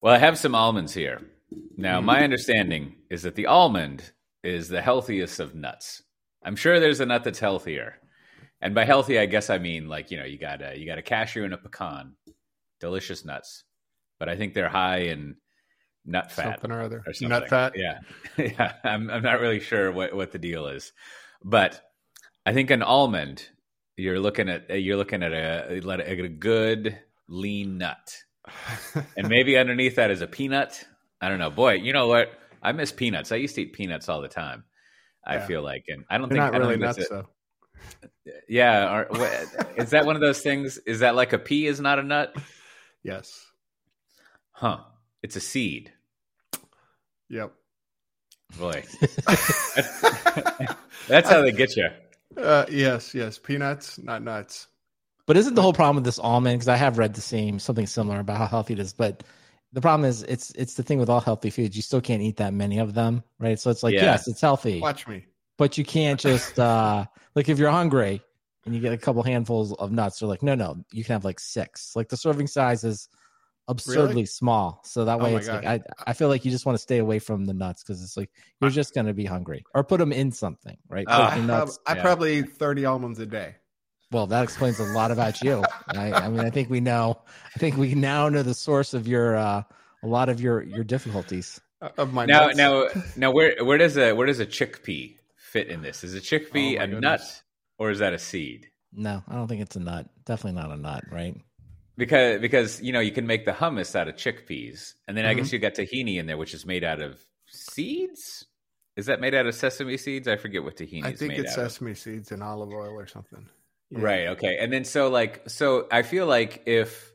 Well, I have some almonds here. Now, my mm-hmm. understanding is that the almond is the healthiest of nuts. I'm sure there's a nut that's healthier. And by healthy, I guess I mean like, you know, you got a you got a cashew and a pecan. Delicious nuts. But I think they're high in nut fat Something or other. or something. Nut fat. Yeah. yeah. I'm I'm not really sure what, what the deal is. But I think an almond, you're looking at you're looking at a at a good lean nut. And maybe underneath that is a peanut. I don't know. Boy, you know what? I miss peanuts. I used to eat peanuts all the time. I Yeah. feel like, and I don't They're think not I don't really think that's nuts it. though. Yeah, or, is that one of those things? Is that like a pea is not a nut? Yes. Huh? It's a seed. Yep. Boy, that's how they get you. Uh, yes, yes. Peanuts, not nuts. But isn't the whole problem with this almond? Because I have read the same something similar about how healthy it is, but the problem is it's it's the thing with all healthy foods. You still can't eat that many of them, right? So it's like Yeah. yes, it's healthy, Watch me. but you can't just uh like if you're hungry and you get a couple handfuls of nuts, they're like, no, no, you can have like six. Like the serving size is absurdly Really? small, so that Oh way my it's like. I I feel like you just want to stay away from the nuts because it's like you're just gonna be hungry or put them in something, right? Uh, Put I, prob- I yeah. probably eat 30 almonds a day. Well, that explains a lot about you. I, I mean, I think we know. I think we now know the source of your uh, a lot of your your difficulties. uh, Of my Now, nuts. now, now, where where does a where does a chickpea fit in this? Is a chickpea Oh, a goodness. nut or is that a seed? No, I don't think it's a nut. Definitely not a nut, right? Because because you know you can make the hummus out of chickpeas, and then I Mhm. guess you got tahini in there, which is made out of seeds. Is that made out of sesame seeds? I forget what tahini is. I think made it's out of. sesame seeds and olive oil or something. Yeah. Right. Okay. And then so like so I feel like if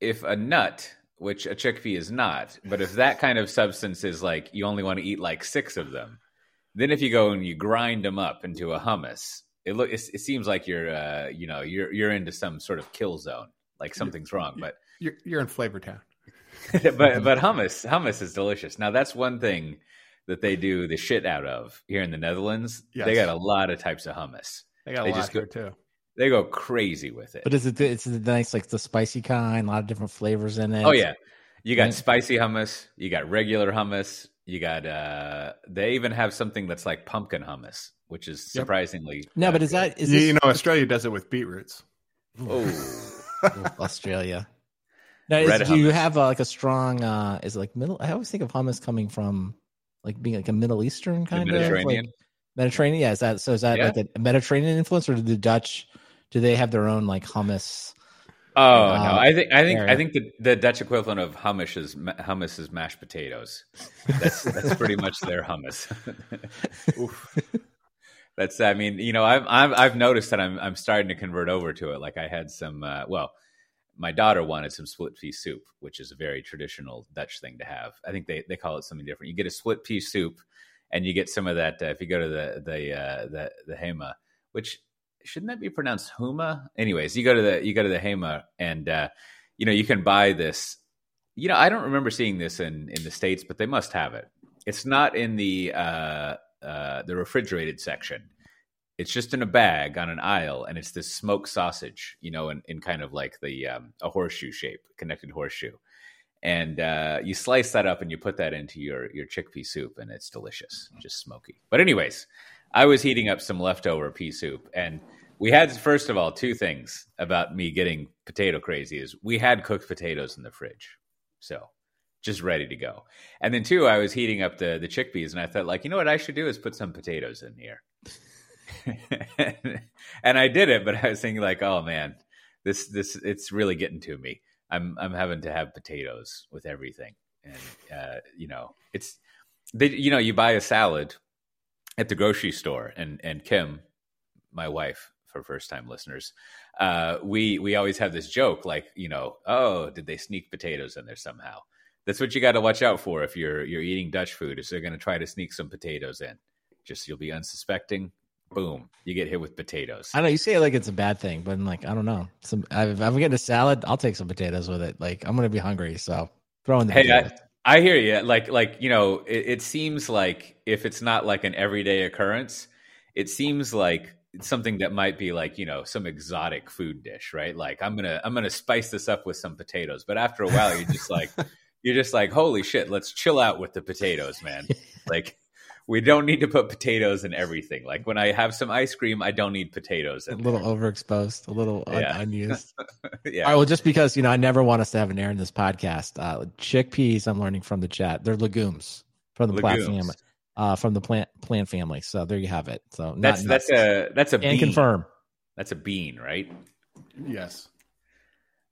if a nut, which a chickpea is not, but if that kind of substance is like you only want to eat like six of them, then if you go and you grind them up into a hummus, it look it, it seems like you're uh you know you're you're into some sort of kill zone, like something's wrong. But You're, you're in Flavor Town. but but hummus hummus is delicious. Now that's one thing that they do the shit out of here in the Netherlands. They got a lot of types of hummus. They got a They lot just go- here too. They go crazy with it. But is it it's the nice like the spicy kind? A lot of different flavors in it. Oh yeah, you got Right. spicy hummus. You got regular hummus. You got. uh They even have something that's like pumpkin hummus, which is Yep. surprisingly. No, uh, but is that is You, this you know, Australia does it with beetroots. Oh, Australia? Now, is, do you have uh, like a strong? uh Is it like middle? I always think of hummus coming from like being like a Middle Eastern kind of Mediterranean? Like, Mediterranean, yeah. Is that so? Is that Yeah. like a Mediterranean influence, or do the Dutch? Do they have their own like hummus? oh Uh, no! I think I think area. I think the, the Dutch equivalent of hummus is hummus is mashed potatoes. That's that's pretty much their hummus. That's I mean you know I've I've I've noticed that I'm I'm starting to convert over to it. Like I had some uh, well, my daughter wanted some split pea soup, which is a very traditional Dutch thing to have. I think they they call it something different. You get a split pea soup, and you get some of that. Uh, if you go to the the uh, the the Hema, which shouldn't that be pronounced Huma? Anyways, you go to the you go to the Hema, and uh, you know you can buy this. You know I don't remember seeing this in in the states, but they must have it. It's not in the uh, uh, the refrigerated section. It's just in a bag on an aisle, and it's this smoked sausage, you know, in, in kind of like the um, a horseshoe shape, connected horseshoe. And uh, you slice that up and you put that into your your chickpea soup, and it's delicious, just smoky. But anyways, I was heating up some leftover pea soup, and we had first of all two things about me getting potato crazy is we had cooked potatoes in the fridge, so just ready to go. And then two, I was heating up the the chickpeas, and I thought, like, you know what I should do is put some potatoes in here. and I did it, but I was thinking, like, oh man, this this it's really getting to me. I'm I'm having to have potatoes with everything, and uh, you know, it's they, you know, you buy a salad at the grocery store, and and Kim, my wife, for first time listeners, uh, we we always have this joke, like, you know, oh, did they sneak potatoes in there somehow? That's what you got to watch out for if you're you're eating Dutch food. Is they're going to try to sneak some potatoes in? Just you'll be unsuspecting. Boom, you get hit with potatoes. I know you say it like it's a bad thing, but I'm like, I don't know. Some if I'm getting a salad, I'll take some potatoes with it. Like I'm gonna be hungry, so throw in the Hey. I, I hear you. Like, like you know, it, it seems like if it's not like an everyday occurrence, it seems like it's something that might be like you know some exotic food dish, right? Like I'm gonna I'm gonna spice this up with some potatoes, but after a while, you're just like, you're just like, holy shit, let's chill out with the potatoes, man. like, we don't need to put potatoes in everything. Like when I have some ice cream, I don't need potatoes. A In little overexposed, a little un- Yeah. unused. yeah. All right. Well, just because you know, I never want us to have an air in this podcast. Uh, chickpeas, I'm learning from the chat. They're legumes from the plant family. Uh, from the plant plant family. So there you have it. So not that's that's a that's a and bean. confirm. That's a bean, right? Yes.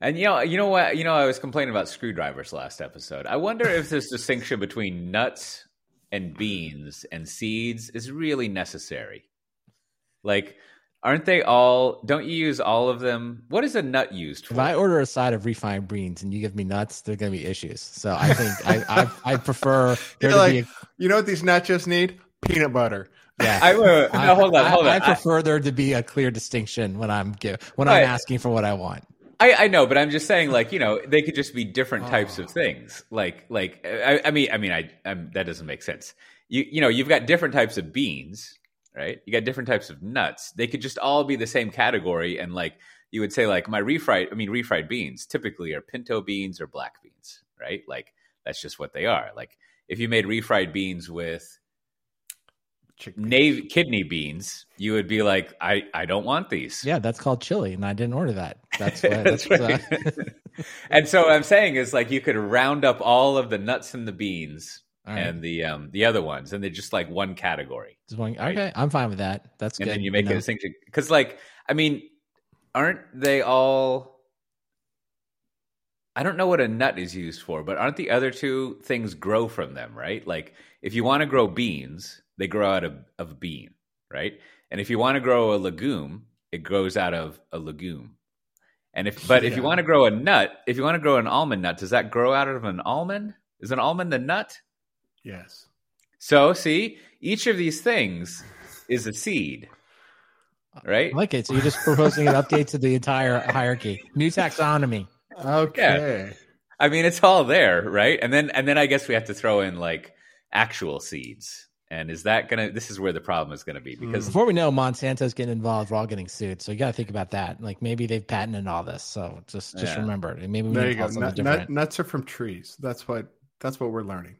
And you know, you know what? You know, I was complaining about screwdrivers last episode. I wonder if this distinction between nuts and beans and seeds is really necessary. Like, aren't they all? Don't you use all of them? What is a nut used for? If I order a side of refined beans and you give me nuts, there are going to be issues. So I think I, I I prefer there You're be like, you know what these nachos need? Peanut butter. yeah. I, uh, no, hold on, I- hold on. I, I, prefer there to be a clear distinction when I'm give, when Right. I'm asking for what I want. I, I know, but I'm just saying, like you know, they could just be different types Oh. of ah. things. Like, like I, I mean, I mean, I, I'm, that doesn't make sense. You, you know, you've got different types of beans, right? You got different types of nuts. They could just all be the same category, and like you would say, like my refried, I mean, refried beans typically are pinto beans or black beans, right? Like that's just what they are. Like if you made refried beans with Chickpeas. navy kidney beans, you would be like, I, I don't want these. Yeah, that's called chili, and I didn't order that. That's what, That's that's, right. and so what I'm saying is like you could round up all of the nuts and the beans right. and the um the other ones, and they're just like one category. Just one- right. okay, I'm fine with that. That's And good. then you make know. a distinction because, like, I mean, aren't they all? I don't know what a nut is used for, but aren't the other two things grow from them, right? Like, if you want to grow beans, they grow out of, of a bean, right? And if you want to grow a legume, it grows out of a legume. And if, but if you want to grow a nut, if you want to grow an almond nut, does that grow out of an almond? Is an almond a nut? Yes. So, see, each of these things is a seed, right? I like it. So you're just proposing an update to the entire hierarchy, new taxonomy. Okay. I mean, it's all there, right? And then, and then I guess we have to throw in like actual seeds. And is that gonna? This is where the problem is gonna be hmm. because Before we know, Monsanto's getting involved. We're all getting sued. So you got to think about that. Like maybe they've patented all this. So just just Yeah. remember it. Maybe we There need you to go. call something Nut, different. nuts are from trees. That's what that's what we're learning.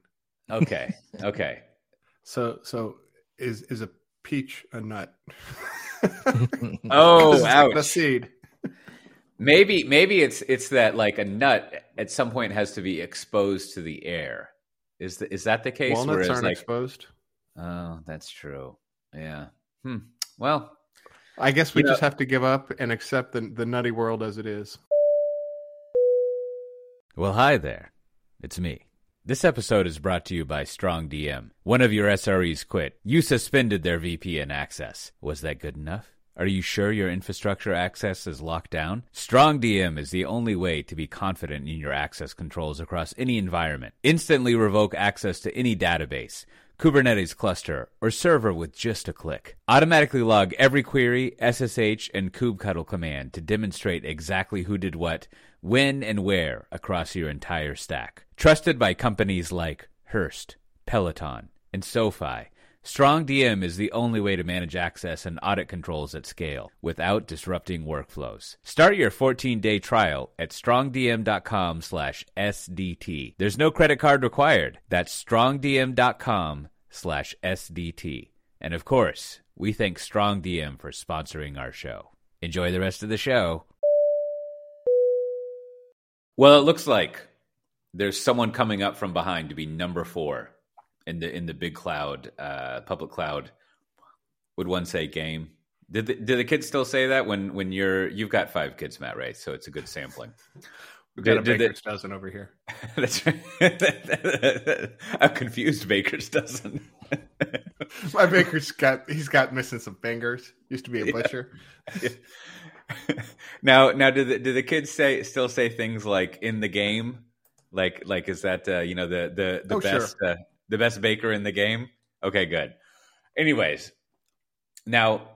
okay, okay, So so is is a peach a nut? oh, it's not a seed. maybe maybe it's it's that like a nut at some point has to be exposed to the air. Is the, is that the case? Walnuts aren't like, exposed. Oh, that's true. Yeah. Hmm. Well, I guess we You know- just have to give up and accept the the nutty world as it is. Well, hi there. It's me. This episode is brought to you by Strong DM. One of your SREs quit. You suspended their VPN access. Was that good enough? Are you sure your infrastructure access is locked down? Strong DM is the only way to be confident in your access controls across any environment. Instantly revoke access to any database. Kubernetes cluster, or server with just a click. Automatically log every query, SSH, and kubectl command to demonstrate exactly who did what, when, and where across your entire stack. Trusted by companies like Hearst, Peloton, and SoFi, StrongDM is the only way to manage access and audit controls at scale without disrupting workflows. Start your 14-day trial at strongdm.com slash SDT. There's no credit card required. That's strongdm.com slash SDT. And of course, we thank StrongDM for sponsoring our show. Enjoy the rest of the show. Well, it looks like there's someone coming up from behind to be number four in the in the big cloud, uh, public cloud. Would one say game? Did the, did the kids still say that when when you're you've got five kids, Matt? Right, so it's a good sampling. We've got Did- a did baker's dozen over here. That's right. a confused baker's dozen. My baker's got he's got missing some fingers. Used to be a Yeah. butcher. now, now, do the do the kids say still say things like in the game? Like, like is that uh, you know the the the Oh, sure. best uh, the best baker in the game? Okay, good. Anyways, now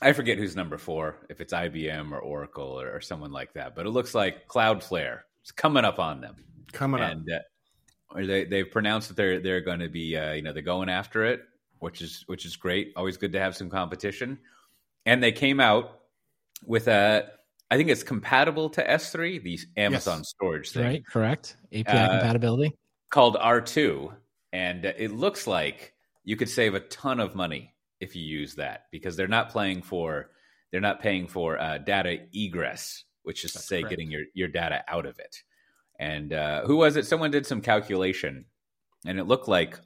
I forget who's number four, if it's IBM or Oracle or, or someone like that, but it looks like Cloudflare is coming up on them, Coming up. and uh, they they've pronounced that they're they're going to be uh, you know they're going after it, which is which is great. Always good to have some competition. And they came out with a I think it's compatible to S3, the Amazon Yes. storage thing, Right, correct. API Uh, compatibility. called R2, and it looks like you could save a ton of money if you use that because they're not paying for they're not paying for uh, data egress, which is to say correct. getting your your data out of it. And uh, who was it? Someone did some calculation, and it looked like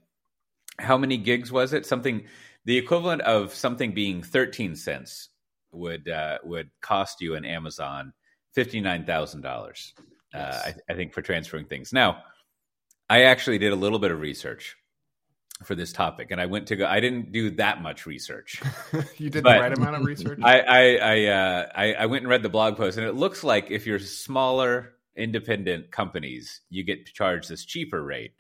how many gigs was it? Something the equivalent of something being 13 cents would uh, would cost you in Amazon fifty nine thousand dollars. Uh, Yes. I, I think for transferring things. Now, I actually did a little bit of research for this topic, and I went to go. I didn't do that much research. you did the right amount of research. I I I, uh, I I went and read the blog post, and it looks like if you're smaller independent companies, you get charged this cheaper rate,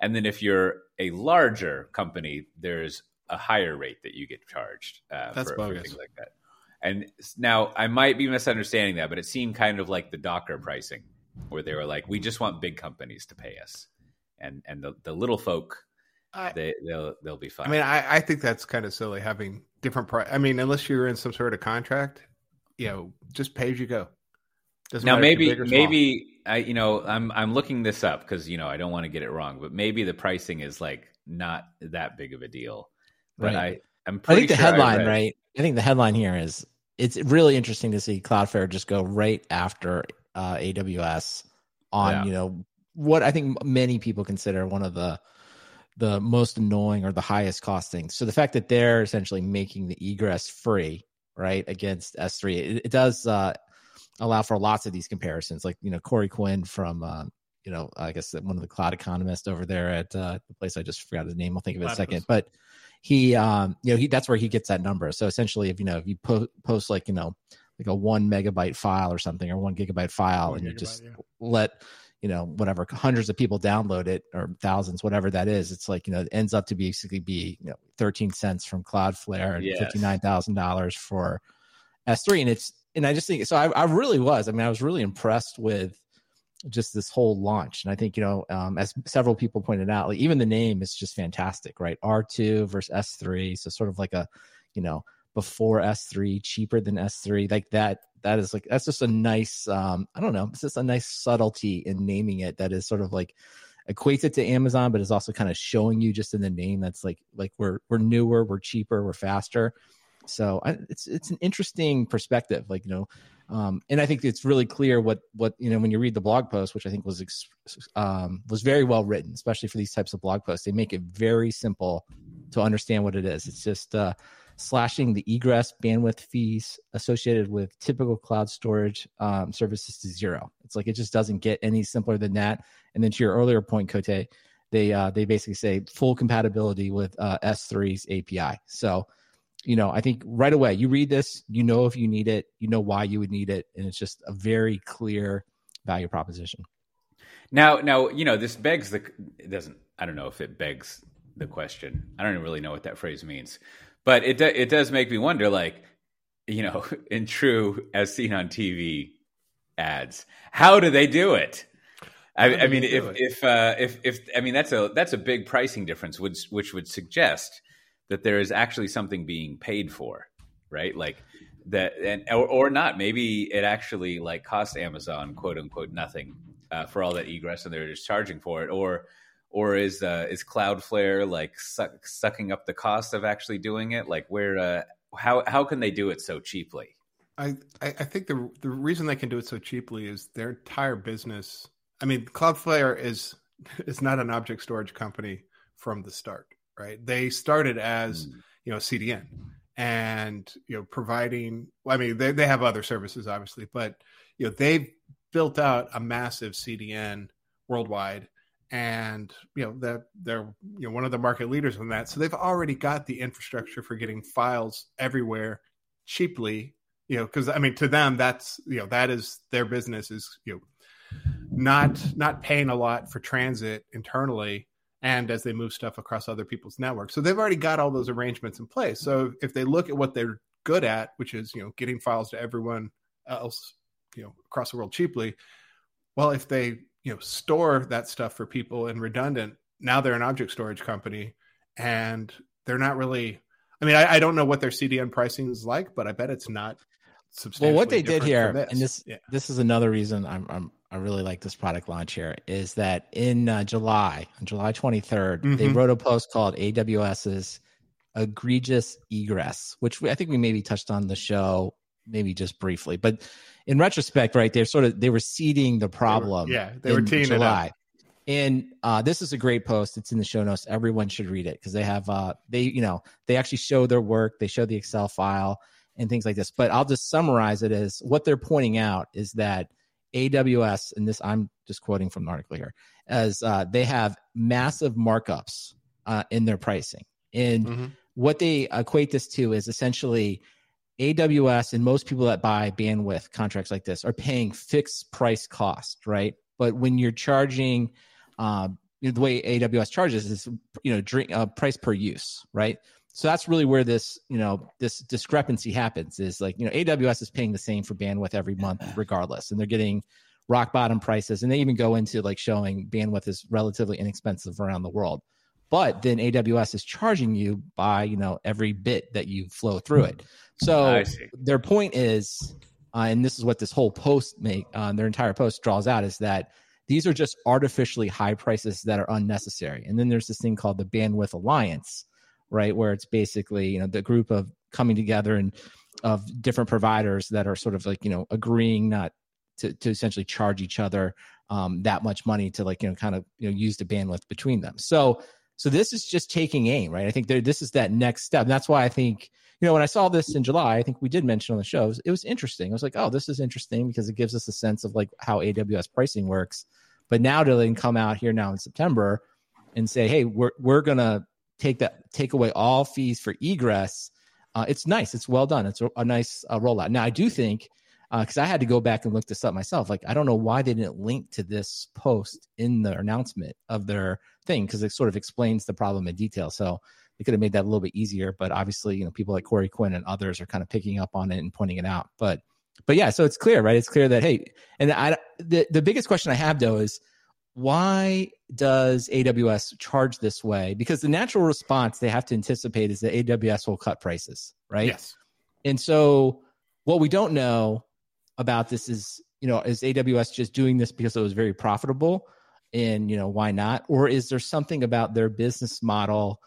and then if you're a larger company, there's a higher rate that you get charged uh, That's for, for bogus. things like that. And now I might be misunderstanding that, but it seemed kind of like the Docker pricing, where they were like, "We just want big companies to pay us, and and the, the little folk, I- they they'll they'll be fine." I mean, I, I think that's kind of silly having different price. I mean, unless you're in some sort of contract, you know, just pay as you go. Doesn't now matter if you're maybe big or small. maybe I you know I'm I'm looking this up because you know I don't want to get it wrong, but maybe the pricing is like not that big of a deal. But Right. I I'm I think the sure I headline, read- right? I think the headline here is it's really interesting to see Cloudflare just go right after uh, AWS on Yeah. you know what I think many people consider one of the the most annoying or the highest cost things. So the fact that they're essentially making the egress free, right, against S3, it, it does uh, allow for lots of these comparisons. Like you know Corey Quinn from uh, you know I guess one of the cloud economists over there at uh, the place I just forgot his name. I'll think of it in a second, but he um you know he that's where he gets that number so essentially if you know if you po- post like you know like a one megabyte file or something or one gigabyte file One and you gigabyte, just yeah. let you know whatever hundreds of people download it or thousands whatever that is it's like you know it ends up to basically be you know 13 cents from cloudflare and Yes. $59000 for s3 and it's and i just think so I, I really was i mean i was really impressed with just this whole launch. And i think you know um, as several people pointed out like even the name is just fantastic right? R2 versus s3 so sort of like a you know before s3 cheaper than s3 like that that is like that's just a nice um i don't know it's just a nice subtlety in naming it that is sort of like equates it to amazon but is also kind of showing you just in the name that's like like we're we're newer we're cheaper we're faster so I, it's it's an interesting perspective like you know um, and I think it's really clear what what you know when you read the blog post, which I think was um, was very well written, especially for these types of blog posts. They make it very simple to understand what it is. It's just uh, slashing the egress bandwidth fees associated with typical cloud storage um, services to zero. It's like it just doesn't get any simpler than that. And then to your earlier point, Cote, they uh, they basically say full compatibility with uh, S3's API. So you know, I think right away you read this, you know if you need it, you know why you would need it, and it's just a very clear value proposition. Now, now you know this begs the. It doesn't. I don't know if it begs the question. I don't even really know what that phrase means, but it do, it does make me wonder. Like, you know, in true as seen on TV ads, how do they do it? I, do I mean, if it? if uh, if if I mean that's a that's a big pricing difference, which which would suggest that there is actually something being paid for, right? Like that, and or, or not. Maybe it actually like cost Amazon quote unquote nothing uh, for all that egress, and they're just charging for it, or or is uh, is Cloudflare like suck, sucking up the cost of actually doing it? Like where uh, how how can they do it so cheaply? I, I think the the reason they can do it so cheaply is their entire business. I mean, Cloudflare is is not an object storage company from the start, right? They started as you know CDN and you know providing. Well, I mean, they they have other services obviously, but you know they've built out a massive CDN worldwide, and you know that they're you know one of the market leaders in that. So they've already got the infrastructure for getting files everywhere cheaply you know because i mean to them that's you know that is their business is you know not not paying a lot for transit internally and as they move stuff across other people's networks so they've already got all those arrangements in place so if they look at what they're good at which is you know getting files to everyone else you know across the world cheaply well if they you know store that stuff for people in redundant now they're an object storage company and they're not really i mean i, I don't know what their cdn pricing is like but i bet it's not substantially. Well, what they did here, from and this Yeah. this is another reason I'm, I'm I really like this product launch here, is that in uh, July, on July 23rd, they Mhm. wrote a post called AWS's egregious egress, which we, I think we maybe touched on the show, maybe just briefly, but in retrospect, right, they're sort of they were seeding the problem. yeah, they were in teeing it up. July. And uh, this is a great post. It's in the show notes. Everyone should read it because they have uh, they you know they actually show their work. They show the Excel file and things like this. But I'll just summarize it as what they're pointing out is that AWS and this I'm just quoting from the article here as uh, they have massive markups uh, in their pricing and Mhm. what they equate this to is essentially AWS and most people that buy bandwidth contracts like this are paying fixed price cost, right? But when you're charging, you know, the way AWS charges is, you know, drink, uh, price per use, right? So that's really where this, you know, this discrepancy happens. Is like, you know, AWS is paying the same for bandwidth every month, regardless, and they're getting rock bottom prices, and they even go into like showing bandwidth is relatively inexpensive around the world but then AWS is charging you by you know every bit that you flow through it. So their point is, uh, and this is what this whole post make uh, their entire post draws out is that these are just artificially high prices that are unnecessary. And then there's this thing called the Bandwidth Alliance, right, where it's basically you know the group of coming together and of different providers that are sort of like you know agreeing not to, to essentially charge each other um, that much money to like you know kind of you know use the bandwidth between them. So so this is just taking aim, right? I think there, this is that next step. And that's why I think, you know, when I saw this in July, I think we did mention on the show, it was, interesting. I was like, oh, this is interesting because it gives us a sense of like how AWS pricing works. But now to then come out here now in September and say, hey, we're we're gonna take that take away all fees for egress. Uh, it's nice. It's well done. It's a, a nice uh, rollout. Now I do think because I had to go back and look this up myself. Like I don't know why they didn't link to this post in the announcement of their thing because it sort of explains the problem in detail. So they could have made that a little bit easier. But obviously, you know, people like Corey Quinn and others are kind of picking up on it and pointing it out. But but yeah, so it's clear, right? It's clear that hey, and I the the biggest question I have though is why does AWS charge this way? Because the natural response they have to anticipate is that AWS will cut prices, right? Yes. And so what we don't know about this is, you know, is AWS just doing this because it was very profitable and, you know, why not? Or is there something about their business model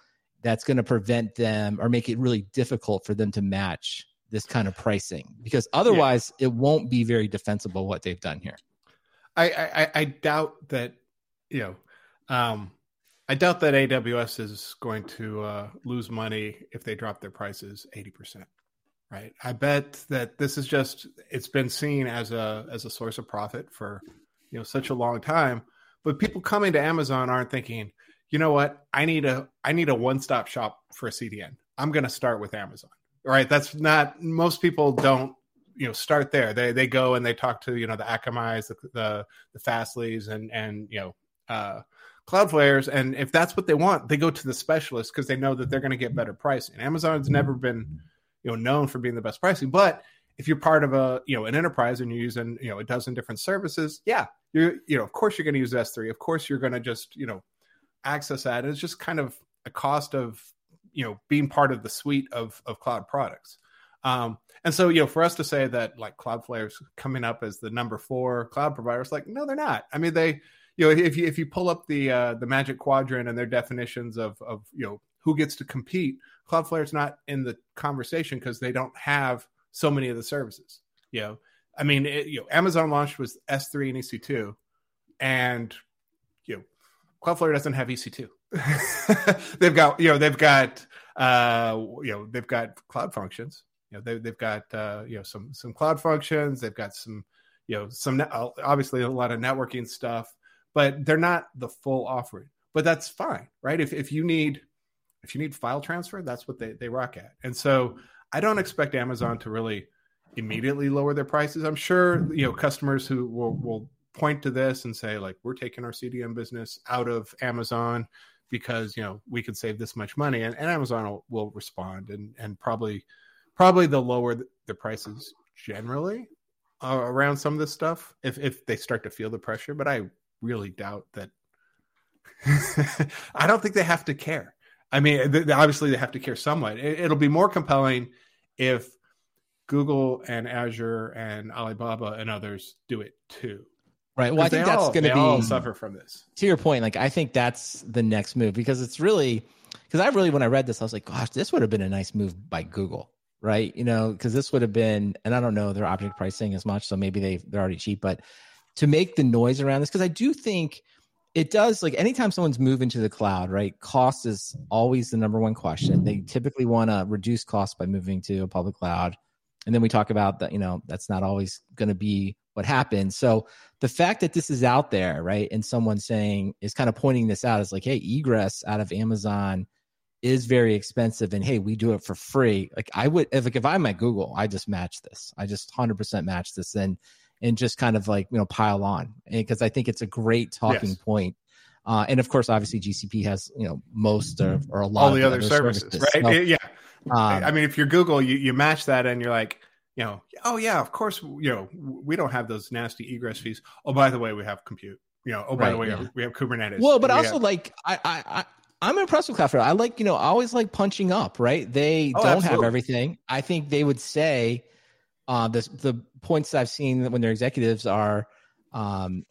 that's going to prevent them or make it really difficult for them to match this kind of pricing? Because otherwise it won't be very defensible what they've done here. I, I, I doubt that, you know, um, I doubt that AWS is going to uh, lose money if they drop their prices 80%. Right. I bet that this is just it's been seen as a as a source of profit for you know such a long time. But people coming to Amazon aren't thinking, you know what, I need a I need a one-stop shop for a CDN. I'm gonna start with Amazon. Right. That's not most people don't you know start there. They they go and they talk to you know the Akamai's, the the, the Fastly's, and and you know uh, Cloudflares, and if that's what they want, they go to the specialist because they know that they're going to get better pricing. Amazon's never been you know known for being the best pricing, but if you're part of a you know an enterprise and you're using you know a dozen different services, yeah, you're you know of course you're going to use S3. Of course you're going to just you know access that. It's just kind of a cost of you know being part of the suite of of cloud products. Um, and so, you know, for us to say that like Cloudflare is coming up as the number four cloud provider, it's like, no, they're not. I mean, they, you know, if you if you pull up the uh, the Magic Quadrant and their definitions of of you know who gets to compete, Cloudflare is not in the conversation because they don't have so many of the services. You know, I mean, it, you know, Amazon launched with S3 and EC2, and you know, Cloudflare doesn't have EC2. they've got you know they've got uh you know they've got cloud functions. You know they, they've got uh, you know some some cloud functions. They've got some you know some obviously a lot of networking stuff but they're not the full offering. But that's fine right? If, if you need if you need file transfer that's what they, they rock at. And so i don't expect amazon to really immediately lower their prices i'm sure you know customers who will, will point to this and say like we're taking our cdn business out of amazon because you know we could save this much money and, and amazon will, will respond and and probably probably they'll lower the, prices generally around some of this stuff if if they start to feel the pressure. But I really doubt that. I don't think they have to care. I mean, they, obviously they have to care somewhat. It, it'll be more compelling if Google and Azure and Alibaba and others do it too. Right. Well, I think that's going to be all suffer from this. To your point, like I think that's the next move because it's really because I really when I read this, I was like, gosh, this would have been a nice move by Google, right? You know, because this would have been, and I don't know their object pricing as much, so maybe they they're already cheap, but to make the noise around this, because I do think it does like anytime someone's moving to the cloud, right? Cost is always the number one question. They mm-hmm. typically want to reduce costs by moving to a public cloud. And then we talk about that, you know, that's not always going to be what happens. So the fact that this is out there, right, and someone saying is kind of pointing this out is like, hey, egress out of Amazon is very expensive, and hey, we do it for free. Like I would, if like if I'm at Google, I just match this. I just hundred percent match this, and and just kind of like you know pile on because I think it's a great talking yes. point. Uh, and of course, obviously, GCP has you know most of, or a lot of all the other, other, services, services. right? So, yeah. Um, I mean, if you're Google, you, you match that, and you're like, you know, oh yeah, of course, you know, we don't have those nasty egress fees. Oh, by the way, we have compute. You know, oh by right, the way, yeah. we have Kubernetes. Well, but also have... like I, I, I I'm impressed with Cloudflare. I like, you know, I always like punching up, right? They oh, don't absolutely. have everything. I think they would say uh, the the points I've seen when their executives are um,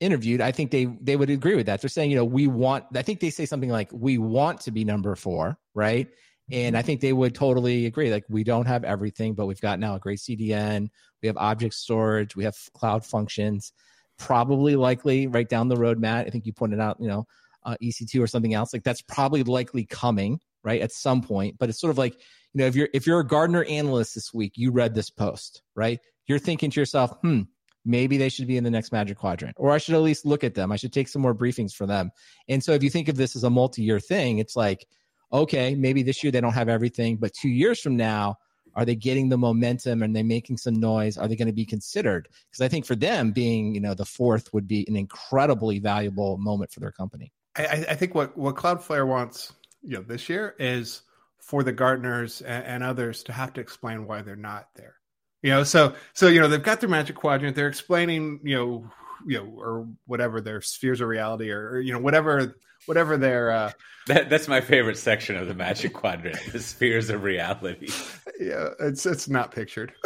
interviewed. I think they they would agree with that. They're saying, you know, we want. I think they say something like, "We want to be number four, right?" And I think they would totally agree. Like we don't have everything, but we've got now a great CDN. We have object storage. We have cloud functions. Probably likely right down the road, Matt. I think you pointed out, you know, uh, EC2 or something else. Like that's probably likely coming right at some point. But it's sort of like you know if you're if you're a Gartner analyst this week, you read this post, right? You're thinking to yourself, hmm, maybe they should be in the next Magic Quadrant, or I should at least look at them. I should take some more briefings for them. And so if you think of this as a multi-year thing, it's like okay, maybe this year they don't have everything, but two years from now, are they getting the momentum and they making some noise? Are they going to be considered? Because I think for them, being you know the fourth would be an incredibly valuable moment for their company. I, I think what what Cloudflare wants, you know, this year is for the Gartners and, and others to have to explain why they're not there. You know, so so you know they've got their Magic Quadrant. They're explaining, you know, you know, or whatever their spheres of reality, or, or you know, whatever whatever their uh that, that's my favorite section of the magic quadrant the spheres of reality yeah it's it's not pictured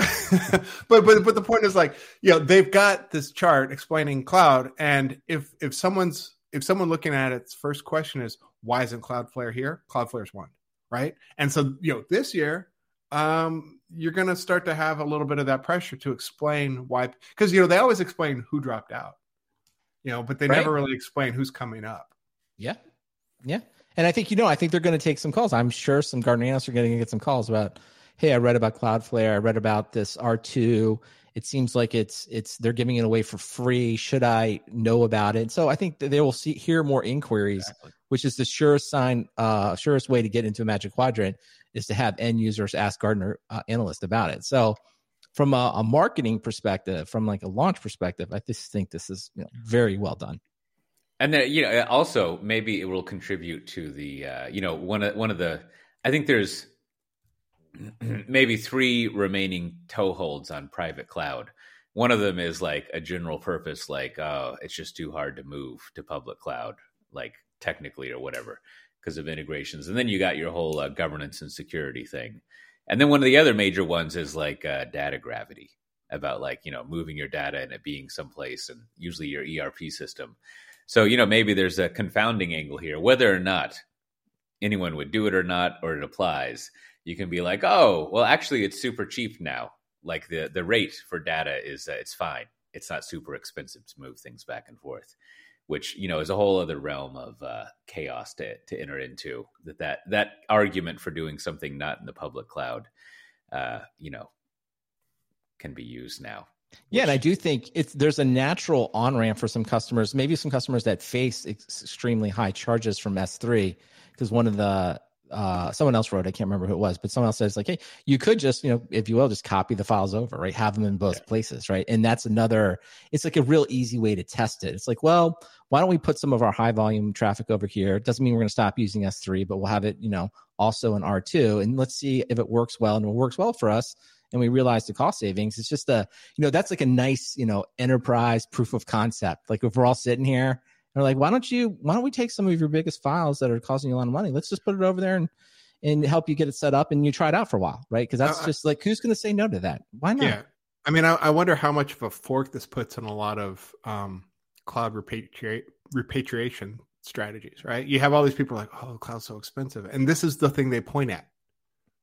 but but but the point is like you know they've got this chart explaining cloud and if if someone's if someone looking at its first question is why isn't cloudflare here cloudflare's one right and so you know this year um you're going to start to have a little bit of that pressure to explain why because you know they always explain who dropped out you know but they right. never really explain who's coming up yeah. Yeah. And I think, you know, I think they're going to take some calls. I'm sure some Gartner analysts are going to get some calls about, hey, I read about Cloudflare. I read about this R2. It seems like it's it's they're giving it away for free. Should I know about it? So I think they will see hear more inquiries, exactly. which is the surest sign, uh, surest way to get into a Magic Quadrant is to have end users ask Gartner uh, analyst about it. So from a, a, marketing perspective, from like a launch perspective, I just think this is you know, very well done. And then you know, also maybe it will contribute to the uh, you know one of one of the I think there's maybe three remaining toeholds on private cloud. One of them is like a general purpose, like oh, it's just too hard to move to public cloud, like technically or whatever, because of integrations. And then you got your whole uh, governance and security thing. And then one of the other major ones is like uh, data gravity, about like you know moving your data and it being someplace, and usually your ERP system. So, you know, maybe there's a confounding angle here, whether or not anyone would do it or not, or it applies. You can be like, oh, well, actually, it's super cheap now. Like the the rate for data is uh, it's fine. It's not super expensive to move things back and forth, which you know is a whole other realm of uh, chaos to to enter into. That that that argument for doing something not in the public cloud, uh, you know, can be used now. Yeah, and I do think it's there's a natural on ramp for some customers, maybe some customers that face extremely high charges from S3, because one of the uh, someone else wrote, I can't remember who it was, but someone else says like, hey, you could just, you know, if you will, just copy the files over, right? Have them in both yeah. places, right? And that's another. It's like a real easy way to test it. It's like, well, why don't we put some of our high volume traffic over here? It doesn't mean we're going to stop using S3, but we'll have it, you know, also in R2, and let's see if it works well. And it works well for us, and we realize the cost savings. It's just a, you know, that's like a nice, you know, enterprise proof of concept. Like if we're all sitting here we're like, why don't you, why don't we take some of your biggest files that are costing you a lot of money? Let's just put it over there and, and help you get it set up and you try it out for a while, right? Because that's Uh, just like who's going to say no to that? Why not? Yeah. I mean, I, I wonder how much of a fork this puts in a lot of um, cloud repatri- repatriation strategies, right? You have all these people like, oh, cloud's so expensive. And this is the thing they point at,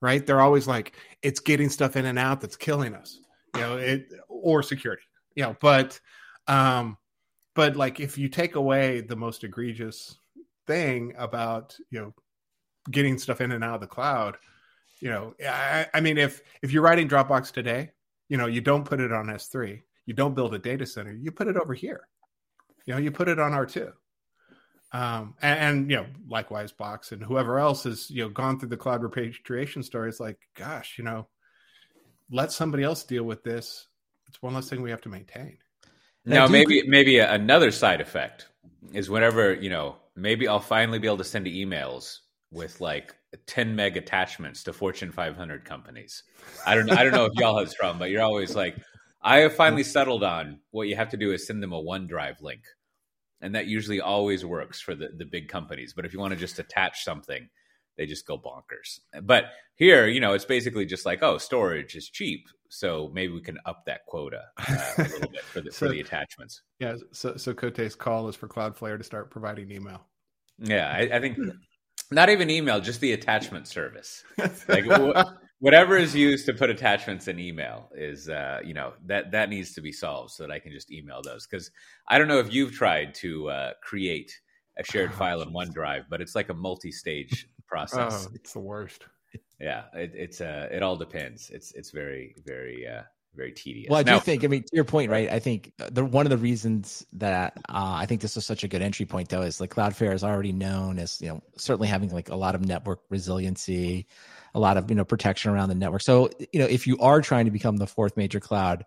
right? They're always like, it's getting stuff in and out that's killing us, you know, it or security, you know, but, um, but like if you take away the most egregious thing about, you know, getting stuff in and out of the cloud, you know, I, I mean, if if you're writing Dropbox today, you know, you don't put it on S3, you don't build a data center, you put it over here. You know, you put it on R2. Um, and, and you know, likewise, Box and whoever else has you know gone through the cloud repatriation story. It's like, gosh, you know, let somebody else deal with this. It's one less thing we have to maintain. Now, maybe maybe another side effect is whenever you know, maybe I'll finally be able to send emails with like 10 meg attachments to Fortune 500 companies. I don't I don't know if y'all have this problem, but you're always like, I have finally settled on what you have to do is send them a OneDrive link, and that usually always works for the the big companies. But if you want to just attach something, they just go bonkers. But here, you know, it's basically just like, oh, storage is cheap, so maybe we can up that quota uh, a little bit for the for the attachments. Yeah. So so Cote's call is for Cloudflare to start providing email. Yeah, I, I think not even email, just the attachment service. Like wh- whatever is used to put attachments in email is, uh, you know, that that needs to be solved so that I can just email those. Because I don't know if you've tried to uh, create a shared file in OneDrive, but it's like a multi-stage process. oh, it's the worst. Yeah, it, it's uh, it all depends. It's it's very very uh, very tedious. Well, I Now- do think. I mean, to your point, right? I think the one of the reasons that uh, I think this is such a good entry point, though, is like Cloudflare is already known as you know certainly having like a lot of network resiliency, a lot of you know protection around the network. So you know, if you are trying to become the fourth major cloud,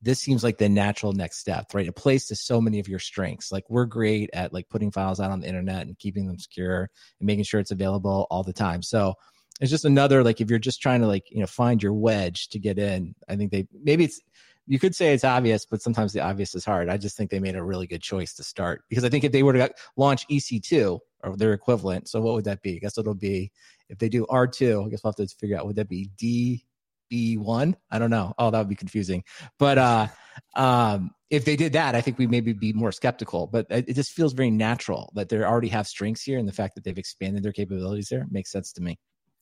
this seems like the natural next step, right? It plays to so many of your strengths. Like we're great at like putting files out on the internet and keeping them secure and making sure it's available all the time. So it's just another like if you're just trying to like you know find your wedge to get in i think they maybe it's you could say it's obvious but sometimes the obvious is hard. I just think they made a really good choice to start because i think if they were to launch ec2 or their equivalent so what would that be? I guess it'll be if they do r2 i guess we'll have to figure out would that be db1 i don't know. Oh that would be confusing. But uh um if they did that i think we maybe be more skeptical. But it, it just feels very natural that they already have strengths here and the fact that they've expanded their capabilities there makes sense to me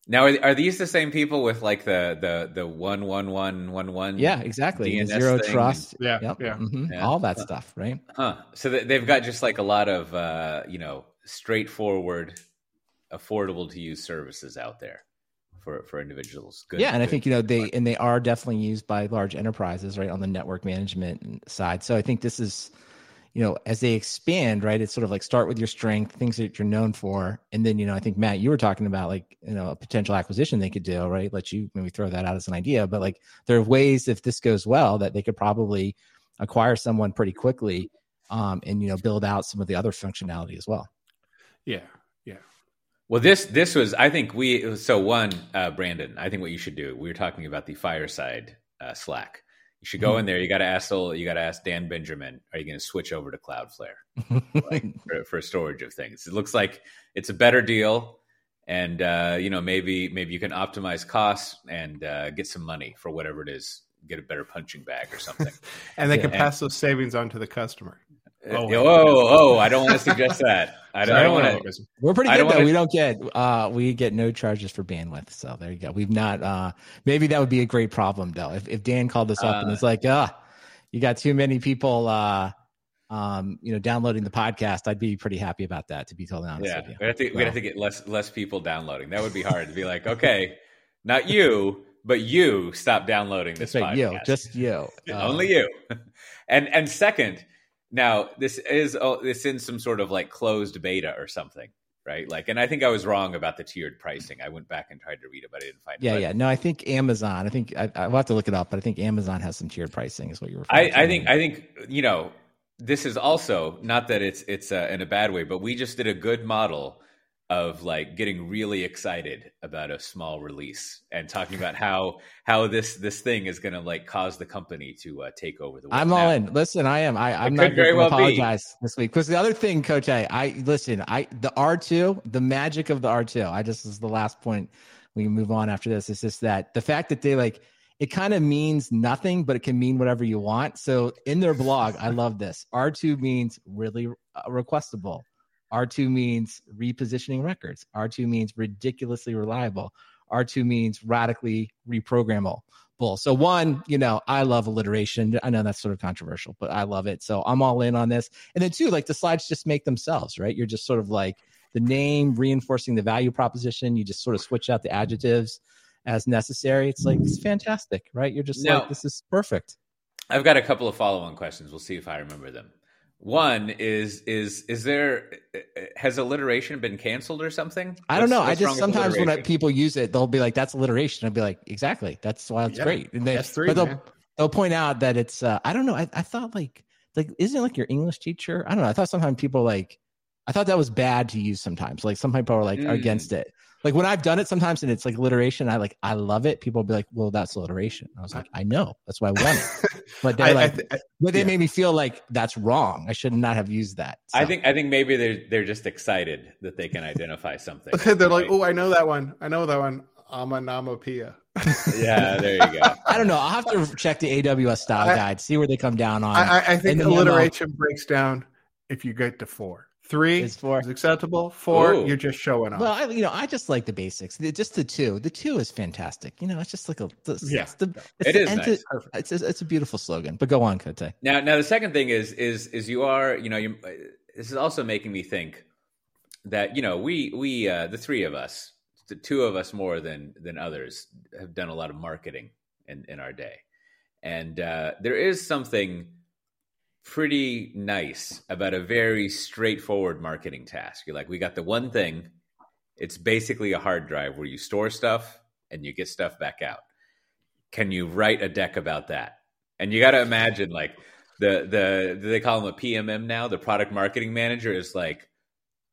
now are, are these the same people with like the the the one one one one one? Yeah, exactly. DNS zero thing trust. Yeah. Yep. Yeah. mhm, Yeah. All that stuff, right? Huh. So they've got just like a lot of uh, you know straightforward, affordable to use services out there for for individuals. Good. yeah, and I think you know they and they are definitely used by large enterprises, right, on the network management side. So I think this is, you know, as they expand, right, it's sort of like start with your strength, things that you're known for, and then you know I think Matt, you were talking about like you know a potential acquisition they could do, right? Let you maybe throw that out as an idea, but like there are ways if this goes well that they could probably acquire someone pretty quickly, um, and you know build out some of the other functionality as well. Yeah. Yeah. Well, this this was I think we so one uh, Brandon. I think what you should do. We were talking about the fireside uh, Slack. You should go in there. You got to ask you got to ask Dan Benjamin. Are you going to switch over to Cloudflare like, for, for storage of things? It looks like it's a better deal, and uh, you know maybe maybe you can optimize costs and uh, get some money for whatever it is. Get a better punching bag or something. And they Yeah. can pass those savings on to the customer. Oh, Oh, oh, oh, I don't want to suggest that. I don't, don't want to. We're pretty good though. wanna- We don't get uh we get no charges for bandwidth. So there you go. We've not uh maybe that would be a great problem though. If if Dan called us up and Uh, it's like, ah, you got too many people uh um you know downloading the podcast, I'd be pretty happy about that to be totally honest Yeah, with you. we have to we So- have to get less less people downloading. That would be hard to be like, okay, not you, but you stop downloading this That's right, podcast. you, just you. Uh, only you. and and second, now this is oh, this in some sort of like closed beta or something, right? Like, and I think I was wrong about the tiered pricing. I went back and tried to read it, but I didn't find Yeah, it. But yeah. No, I think Amazon. I think I, I'll have to look it up, but I think Amazon has some tiered pricing. Is what you're I, referring to. I think I think you know this is also not that it's it's uh, in a bad way, but we just did a good model of like getting really excited about a small release and talking about how how this this thing is going to like cause the company to uh, take over the world. I'm now, all in. Listen, I am. I, I'm It not very going to well be. apologize this week because the other thing, Coach I listen. I the R2, the magic of the R2. I just is the last point. We can move on after this. It's just that the fact that they like it kind of means nothing, but it can mean whatever you want. So in their blog, I love this. R2 means really uh, requestable. R2 means repositioning records. R2 means ridiculously reliable. R2 means radically reprogrammable. So one, you know, I love alliteration. I know that's sort of controversial, but I love it. So I'm all in on this. And then two, like the slides just make themselves, right? You're just sort of like the name reinforcing the value proposition. You just sort of switch out the adjectives as necessary. It's like it's fantastic, right? You're just Now- like this is perfect. I've got a couple of follow-on questions. We'll see if I remember them. One is is is there has alliteration been canceled or something? I don't know. I just sometimes when I, people use it, they'll be like, "That's alliteration." I'd be like, "Exactly. That's why it's Yeah. great." And they, S3, but they'll man. they'll point out that it's. Uh, I don't know. I, I thought like like isn't it like your English teacher? I don't know. I thought sometimes people like. I thought that was bad to use sometimes. Like some people are like Mm. against it. Like when I've done it sometimes and it's like alliteration, I like I love it. People will be like, "Well, that's alliteration." I was like, "I know. That's why I want it." But they're I, I like, th- I- but they yeah. made me feel like that's wrong. I should not have used that. I think I think maybe they're they're just excited that they can identify something. they're like, oh, I know that one. I know that one. Amanamopia. yeah, there you go. I don't know. I'll have to check the AWS style I- guide, see where they come down on. I, I, I think and the memo- alliteration breaks down if you get to four. Three Is four. is acceptable. Four, Ooh. you're just showing off. Well, I, you know, I just like the basics. Just the two. The two is fantastic. You know, it's just like a. It's, Yeah. it's the, it's It the is nice. Perfect. It's, it's it's a beautiful slogan. But go on, Cote. Now, now the second thing is is is you are you know you this is also making me think that you know we we uh, the three of us the two of us more than than others have done a lot of marketing in in our day, and uh, there is something pretty nice about a very straightforward marketing task. You're like, we got the one thing. It's basically a hard drive where you store stuff and you get stuff back out. Can you write a deck about that? And you got to imagine like the the they call him a PMM now? The product marketing manager is like,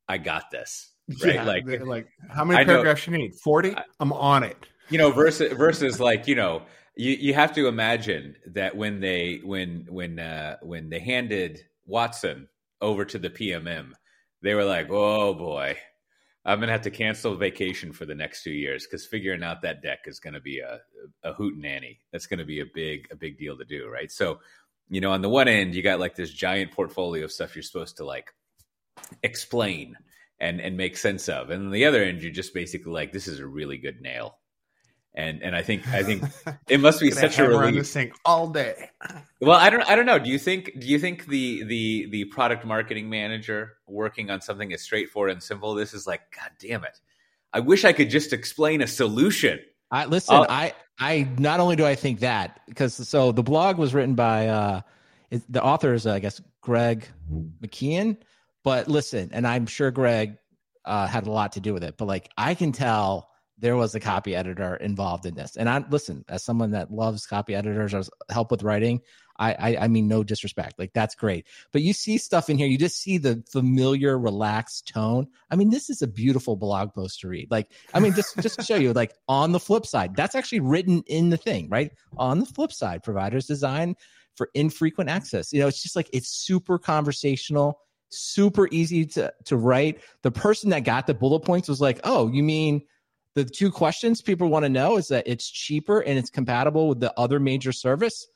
I got this, right? Yeah, like like how many I know- paragraphs you need? Forty. I'm on it. you know versus versus like you know you, you have to imagine that when they when when uh when they handed watson over to the pmm they were like oh boy. I'm gonna have to cancel vacation for the next two years because figuring out that deck is gonna be a a hoot nanny that's gonna be a big a big deal to do right? So you know on the one end you got like this giant portfolio of stuff you're supposed to like explain and and make sense of. And on the other end you're just basically like this is a really good nail and and I think I think it must be such a hammer on relief. this thing all day. Well, I don't I don't know. Do you think do you think the the the product marketing manager working on something as straightforward and simple this is like god damn it. I wish I could just explain a solution. I listen. Oh. I I not only do I think that because so the blog was written by uh it, the author is uh, I guess Greg McKeon, but listen, and I'm sure Greg uh, had a lot to do with it, but like I can tell there was a copy editor involved in this, and I listen as someone that loves copy editors or help with writing. I, I I mean no disrespect, like that's great, but you see stuff in here, you just see the familiar, relaxed tone. I mean, this is a beautiful blog post to read. Like I mean, just just to show you, like on the flip side, that's actually written in the thing, right? On the flip side, providers design for infrequent access. You know, it's just like it's super conversational, super easy to to write. The person that got the bullet points was like, "Oh, you mean the two questions people want to know is that it's cheaper and it's compatible with the other major service?"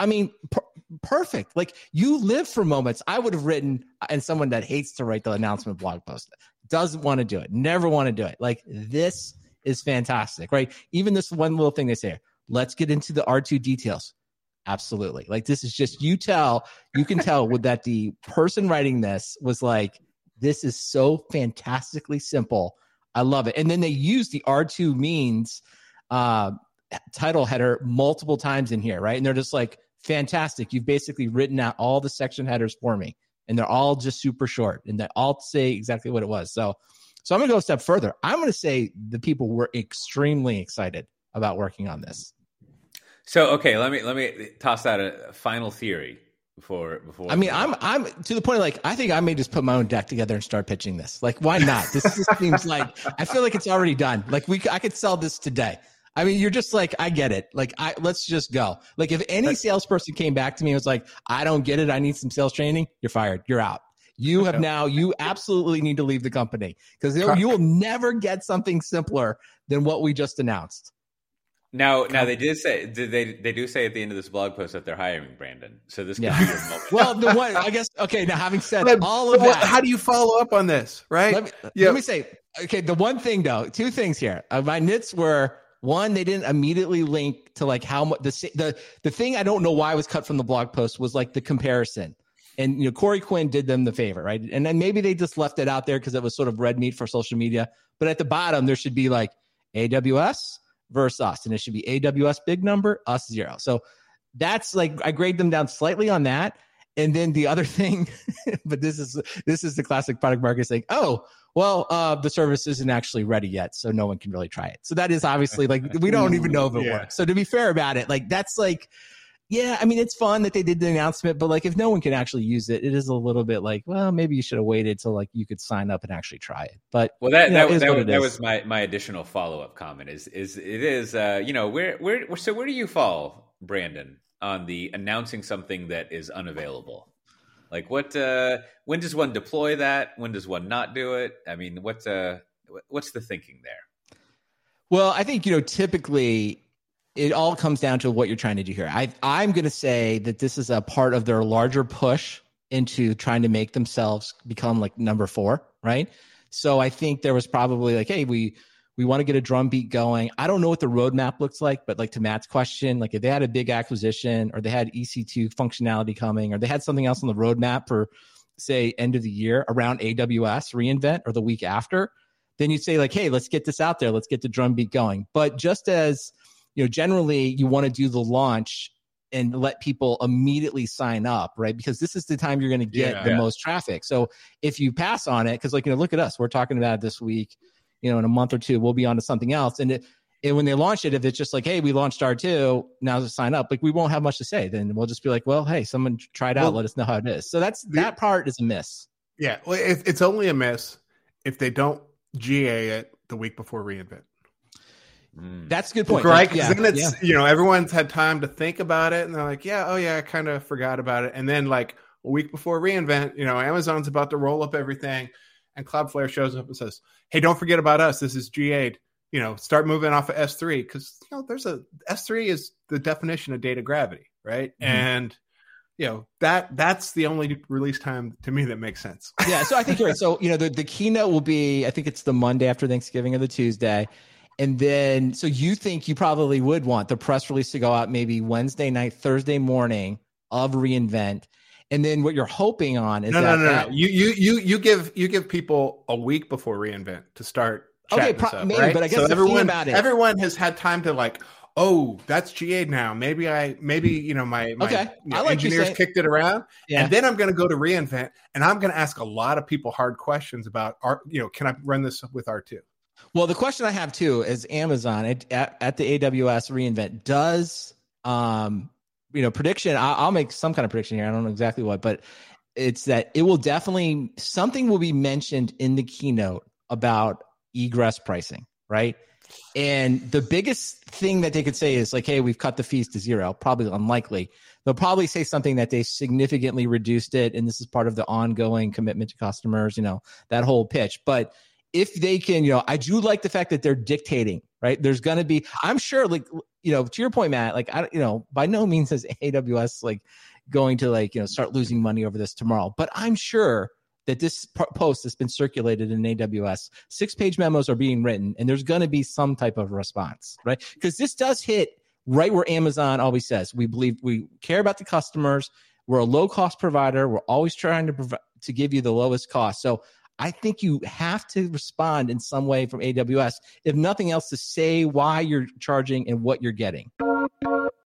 I mean, per- perfect. Like you live for moments. I would have written, uh, and someone that hates to write the announcement blog post doesn't want to do it, never want to do it. Like this is fantastic, right? Even this one little thing they say, let's get into the R2 details. Absolutely. Like this is just you tell, you can tell with that the person writing this was like, this is so fantastically simple. I love it. And then they use the R2 means uh, title header multiple times in here, right? And they're just like, fantastic. You've basically written out all the section headers for me. And they're all just super short and they all say exactly what it was. So so I'm gonna go a step further. I'm gonna say the people were extremely excited about working on this. So okay, let me let me toss out a final theory before before. I mean, I'm I'm to the point like I think I may just put my own deck together and start pitching this. Like, why not? This just seems like I feel like it's already done. Like we I could sell this today. I mean, you're just like, I get it. Like, I let's just go. Like, if any salesperson came back to me and was like, I don't get it, I need some sales training, you're fired. You're out. You have now, you absolutely need to leave the company because you will never get something simpler than what we just announced. Now, now they did say they they do say at the end of this blog post that they're hiring Brandon. So this could Yeah. be your moment. Well, the one I guess okay. Now, having said But- all of that, how do you follow up on this, right? let me, Yeah. let me say, okay, the one thing though, two things here. Uh, my nits were one, they didn't immediately link to like how much the the the thing I don't know why was cut from the blog post was like the comparison. And you know, Corey Quinn did them the favor, right? And then maybe they just left it out there because it was sort of red meat for social media. But at the bottom, there should be like AWS versus us, and it should be AWS big number, us zero. So that's like I grade them down slightly on that. And then the other thing, but this is this is the classic product market saying, oh, well, uh, the service isn't actually ready yet, so no one can really try it. So that is obviously like we don't even know if it Yeah. works. So to be fair about it, like that's like, yeah, I mean it's fun that they did the announcement, but like if no one can actually use it, it is a little bit like, well, maybe you should have waited till like you could sign up and actually try it. But Well, that you know, that, that, that was my my additional follow up comment. Is is it is uh you know where where so where do you fall, Brandon, on the announcing something that is unavailable? Like what? uh When does one deploy that? When does one not do it? I mean, what uh what's the thinking there? Well, I think you know typically it all comes down to what you're trying to do here. I I'm going to say that this is a part of their larger push into trying to make themselves become like number 4, right? So I think there was probably like hey, we we want to get a drum beat going. I don't know what the roadmap looks like, but like to Matt's question, like if they had a big acquisition or they had EC2 functionality coming or they had something else on the roadmap for say end of the year around AWS reInvent or the week after, then you'd say like, hey, let's get this out there. Let's get the drum beat going. But just as you know, generally you want to do the launch and let people immediately sign up, right? Because this is the time you're going to get Yeah. the Yeah. most traffic. So if you pass on it, because like you know, look at us, we're talking about it this week. You know, in a month or two, we'll be on to something else. And it, and when they launch it, if it's just like, hey, we launched R2, now to sign up, like we won't have much to say. Then we'll just be like, well, hey, someone try it out, Well, let us know how it is. So that's that part is a miss. Yeah, well, it, it's only a miss if they don't GA it the week before reinvent. Mm. That's a good point. right? Like, Because yeah, then it's yeah. you know everyone's had time to think about it, and they're like, yeah, oh yeah, I kind of forgot about it. And then like a week before reinvent, you know, Amazon's about to roll up everything, and Cloudflare shows up and says, hey, don't forget about us. This is GA'd. You know, start moving off of S3 because you know there's a S3 is the definition of data gravity, right? Mhm. And you know that that's the only release time to me that makes sense. yeah, so I think you're right. So you know, the, the keynote will be, I think it's the Monday after Thanksgiving or the Tuesday, and then so you think you probably would want the press release to go out maybe Wednesday night, Thursday morning of reInvent, and then what you're hoping on is no, that no, no, that- no. You, you, you, you give you give people a week before reinvent to start. Okay, pro- up, maybe, right? but I guess so the everyone, about it- everyone has had time to like, oh, that's GA now. Maybe I, maybe you know, my, my Okay, you know, like engineers saying- kicked it around, Yeah. and then I'm going to go to reinvent, and I'm going to ask a lot of people hard questions about, R, you know, can I run this with R two? Well, the question I have too is Amazon at, at, the AWS reInvent does, um, you know, prediction. I, I'll make some kind of prediction here. I don't know exactly what, but it's that it will definitely something will be mentioned in the keynote about egress pricing, right? And the biggest thing that they could say is like, "Hey, we've cut the fees to zero." Probably unlikely. They'll probably say something that they significantly reduced it, and this is part of the ongoing commitment to customers. You know that whole pitch, but if they can, you know, I do like the fact that they're dictating, right? There's going to be, I'm sure, like, you know, to your point, Matt, like, I, you know, by no means is AWS like going to like, you know, start losing money over this tomorrow, but I'm sure that this post has been circulated in AWS. Six page memos are being written, and there's going to be some type of response, right? Because this does hit right where Amazon always says we believe we care about the customers. We're a low cost provider. We're always trying to provide to give you the lowest cost. So I think you have to respond in some way from AWS, if nothing else, to say why you're charging and what you're getting.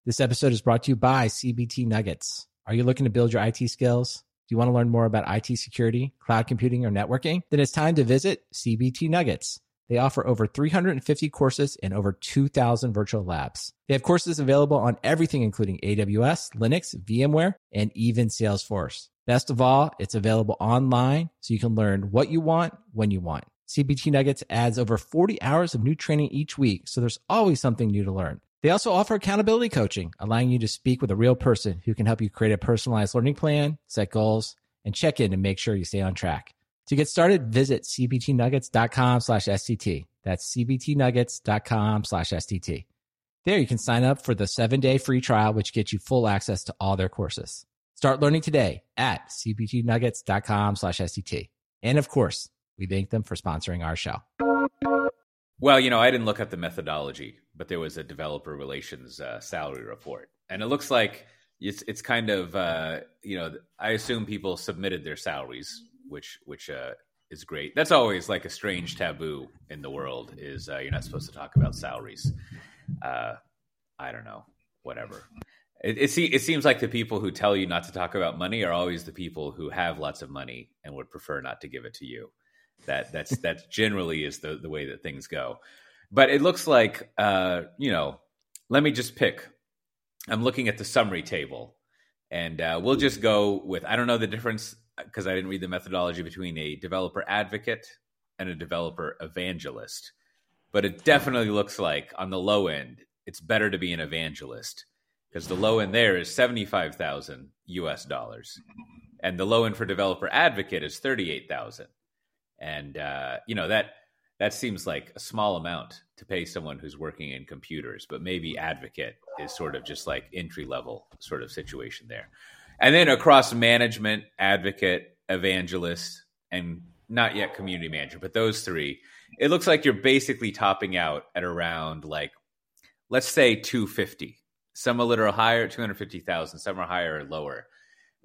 This episode is brought to you by CBT Nuggets. Are you looking to build your IT skills? Do you want to learn more about IT security, cloud computing, or networking? Then it's time to visit CBT Nuggets. They offer over 350 courses and over 2,000 virtual labs. They have courses available on everything, including AWS, Linux, VMware, and even Salesforce. Best of all, it's available online so you can learn what you want when you want. CBT Nuggets adds over 40 hours of new training each week, so there's always something new to learn. They also offer accountability coaching, allowing you to speak with a real person who can help you create a personalized learning plan, set goals, and check in to make sure you stay on track. To get started, visit cbtnuggets.com slash STT. That's cbtnuggets.com slash STT. There you can sign up for the seven day free trial, which gets you full access to all their courses. Start learning today at cbtnuggets.com slash STT. And of course, we thank them for sponsoring our show. Well, you know, I didn't look up the methodology, but there was a developer relations uh, salary report. And it looks like it's, it's kind of, uh, you know, I assume people submitted their salaries which which uh, is great. That's always like a strange taboo in the world. Is uh, you're not supposed to talk about salaries. Uh, I don't know, whatever. It, it, it seems like the people who tell you not to talk about money are always the people who have lots of money and would prefer not to give it to you. That that's that generally is the the way that things go. But it looks like uh, you know. Let me just pick. I'm looking at the summary table, and uh, we'll just go with. I don't know the difference because I didn't read the methodology between a developer advocate and a developer evangelist. But it definitely looks like on the low end, it's better to be an evangelist because the low end there is 75,000 US dollars. And the low end for developer advocate is 38,000. And uh, you know that that seems like a small amount to pay someone who's working in computers, but maybe advocate is sort of just like entry level sort of situation there. And then across management, advocate, evangelist, and not yet community manager, but those three, it looks like you're basically topping out at around like, let's say 250. Some a little higher, 250,000. Some are higher or lower.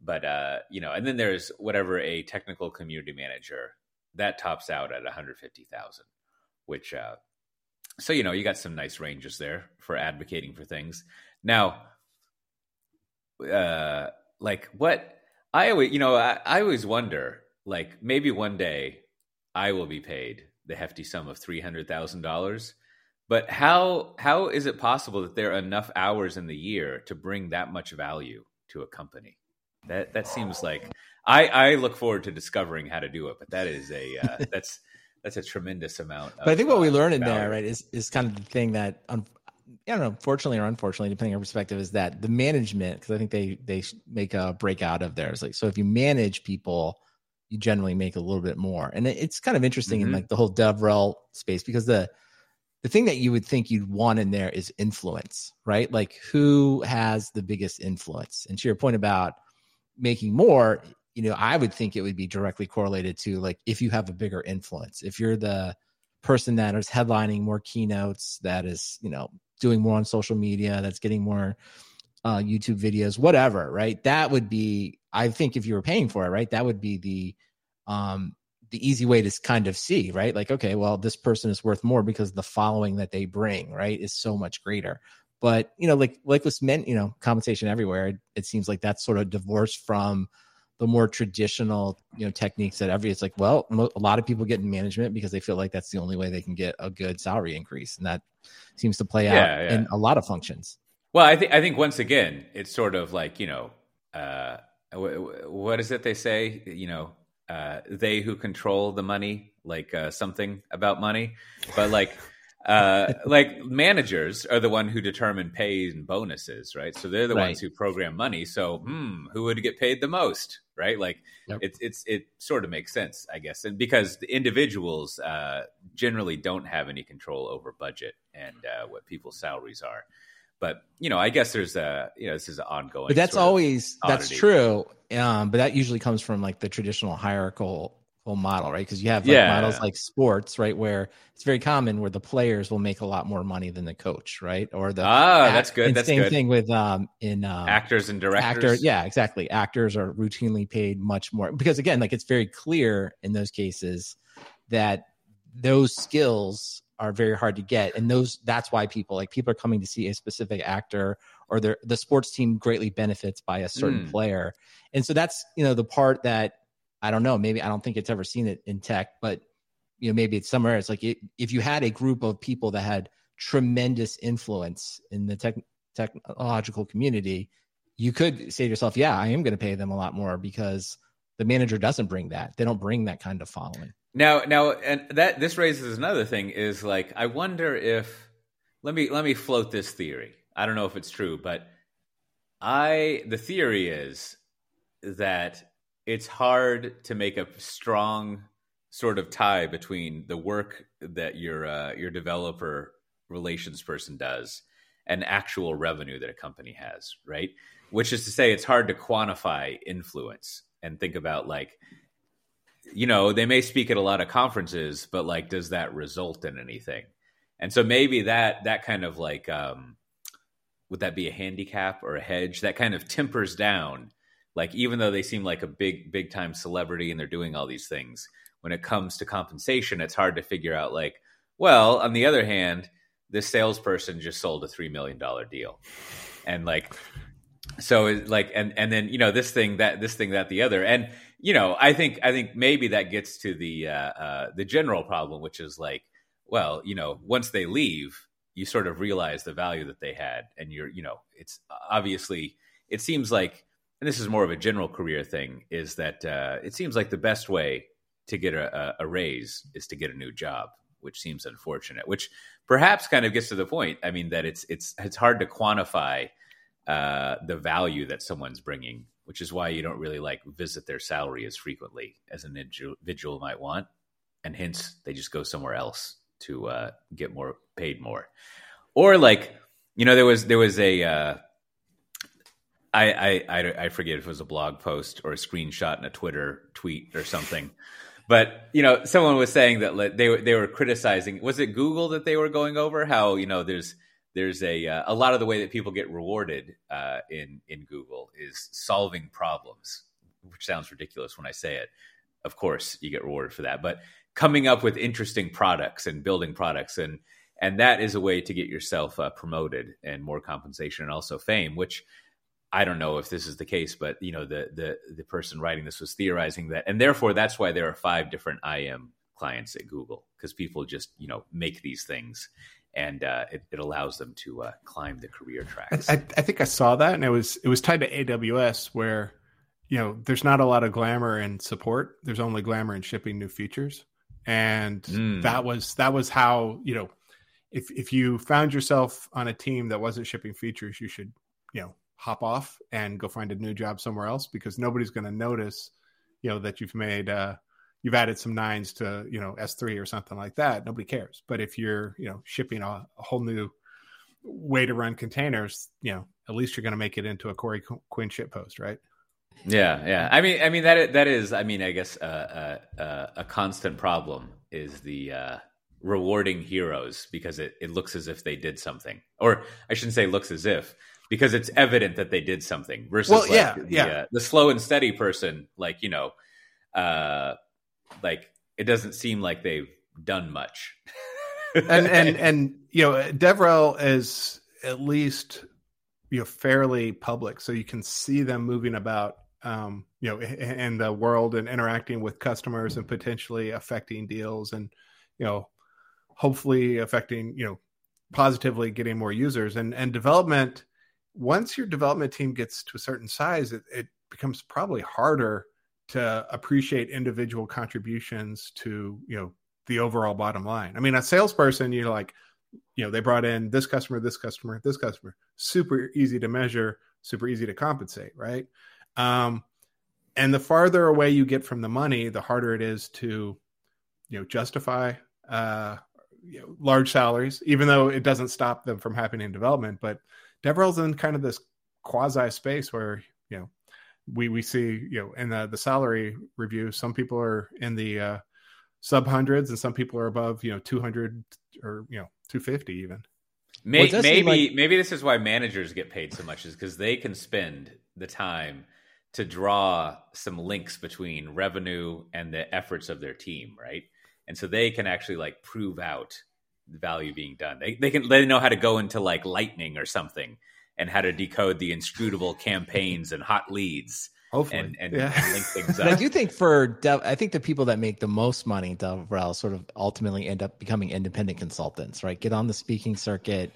But, uh, you know, and then there's whatever a technical community manager that tops out at 150,000, which, uh, so, you know, you got some nice ranges there for advocating for things. Now, uh, like what I always, you know, I, I always wonder, like maybe one day I will be paid the hefty sum of three hundred thousand dollars. But how how is it possible that there are enough hours in the year to bring that much value to a company? That that seems like I I look forward to discovering how to do it. But that is a uh, that's that's a tremendous amount. Of, but I think what we uh, learn in there, right, is is kind of the thing that I don't know, fortunately or unfortunately, depending on perspective, is that the management, because I think they they make a breakout of theirs. Like, so if you manage people, you generally make a little bit more, and it's kind of interesting mm-hmm. in like the whole DevRel space because the the thing that you would think you'd want in there is influence, right? Like, who has the biggest influence? And to your point about making more, you know, I would think it would be directly correlated to like if you have a bigger influence, if you're the person that is headlining more keynotes, that is, you know, doing more on social media, that's getting more uh, YouTube videos, whatever, right? That would be, I think, if you were paying for it, right, that would be the um, the easy way to kind of see, right? Like, okay, well, this person is worth more because the following that they bring, right, is so much greater. But you know, like like with men, you know, compensation everywhere. It, it seems like that's sort of divorced from the more traditional you know techniques that every it's like well a lot of people get in management because they feel like that's the only way they can get a good salary increase and that seems to play out yeah, yeah. in a lot of functions well i think i think once again it's sort of like you know uh, what is it they say you know uh, they who control the money like uh, something about money but like uh, like managers are the one who determine pay and bonuses, right? So they're the right. ones who program money. So, hmm, who would get paid the most, right? Like yep. it's it's it sort of makes sense, I guess, and because the individuals uh, generally don't have any control over budget and uh, what people's salaries are. But you know, I guess there's a you know this is ongoing. But that's always that's true. Um, but that usually comes from like the traditional hierarchical whole model, right? Because you have like yeah. models like sports, right, where it's very common where the players will make a lot more money than the coach, right? Or the ah, act, that's good. That's same good. thing with um in um, actors and directors. Actor, yeah, exactly. Actors are routinely paid much more because again, like it's very clear in those cases that those skills are very hard to get, and those that's why people like people are coming to see a specific actor or the the sports team greatly benefits by a certain mm. player, and so that's you know the part that I don't know. Maybe I don't think it's ever seen it in tech, but you know maybe it's somewhere. It's like it, if you had a group of people that had tremendous influence in the tech, technological community you could say to yourself yeah i am going to pay them a lot more because the manager doesn't bring that. They don't bring that kind of following. Now now and that this raises another thing is like i wonder if let me let me float this theory. I don't know if it's true but i the theory is that it's hard to make a strong sort of tie between the work that your uh, your developer relations person does and actual revenue that a company has, right? Which is to say, it's hard to quantify influence and think about like, you know, they may speak at a lot of conferences, but like, does that result in anything? And so maybe that that kind of like, um, would that be a handicap or a hedge that kind of tempers down? Like, even though they seem like a big big time celebrity and they're doing all these things, when it comes to compensation, it's hard to figure out like, well, on the other hand, this salesperson just sold a three million dollar deal, and like, so like, and and then you know this thing that this thing that the other, and you know, I think I think maybe that gets to the uh, uh, the general problem, which is like, well, you know, once they leave, you sort of realize the value that they had, and you're, you know, it's obviously it seems like, and this is more of a general career thing, is that uh, it seems like the best way to get a, a raise is to get a new job, which seems unfortunate. Which perhaps kind of gets to the point. I mean, that it's it's it's hard to quantify uh, the value that someone's bringing, which is why you don't really like visit their salary as frequently as an individual might want, and hence they just go somewhere else to uh, get more paid more, or like you know there was there was a. Uh, I, I I forget if it was a blog post or a screenshot in a Twitter tweet or something but you know, someone was saying that they were they were criticizing. Was it Google that they were going over? How you know there's there's a uh, a lot of the way that people get rewarded uh, in in Google is solving problems, which sounds ridiculous when I say it. Of course, you get rewarded for that, but coming up with interesting products and building products and and that is a way to get yourself uh, promoted and more compensation and also fame, which I don't know if this is the case, but you know, the the the person writing this was theorizing that, and therefore that's why there are five different IM clients at Google because people just you know make these things, and uh, it, it, allows them to uh, climb the career tracks. I, I, think I saw that, and it was it was tied to AWS, where you know there's not a lot of glamour in support. There's only glamour in shipping new features, and mm. that was that was how you know if if you found yourself on a team that wasn't shipping features, you should you know hop off and go find a new job somewhere else because nobody's going to notice, you know, that you've made uh, you've added some nines to you know S3 or something like that. Nobody cares. But if you're you know shipping a, a whole new way to run containers, you know, at least you're going to make it into a Corey Quinn ship post, right? Yeah, yeah. I mean, I mean that that is, I mean, I guess uh, uh, uh, a constant problem is the uh, rewarding heroes because it, it looks as if they did something, or I shouldn't say looks as if because it's evident that they did something versus well, like yeah, the, yeah. Uh, the slow and steady person like you know uh like it doesn't seem like they've done much and and and you know devrel is at least you know fairly public so you can see them moving about um you know in the world and interacting with customers and potentially affecting deals and you know hopefully affecting you know positively getting more users and and development once your development team gets to a certain size, it, it becomes probably harder to appreciate individual contributions to you know the overall bottom line. I mean, a salesperson, you're like, you know, they brought in this customer, this customer, this customer. Super easy to measure, super easy to compensate, right? Um, and the farther away you get from the money, the harder it is to, you know, justify uh, you know, large salaries, even though it doesn't stop them from happening in development. But Devrel's in kind of this quasi space where you know we we see you know in the the salary review some people are in the uh, sub hundreds and some people are above you know 200 or you know 250 even. Maybe well, maybe, like... maybe this is why managers get paid so much is because they can spend the time to draw some links between revenue and the efforts of their team right? And so they can actually like prove out value being done. They they can they know how to go into like lightning or something and how to decode the inscrutable campaigns and hot leads Hopefully, and and, yeah. and link things But I do think for Dev, I think the people that make the most money, DevRel, sort of ultimately end up becoming independent consultants, right? Get on the speaking circuit,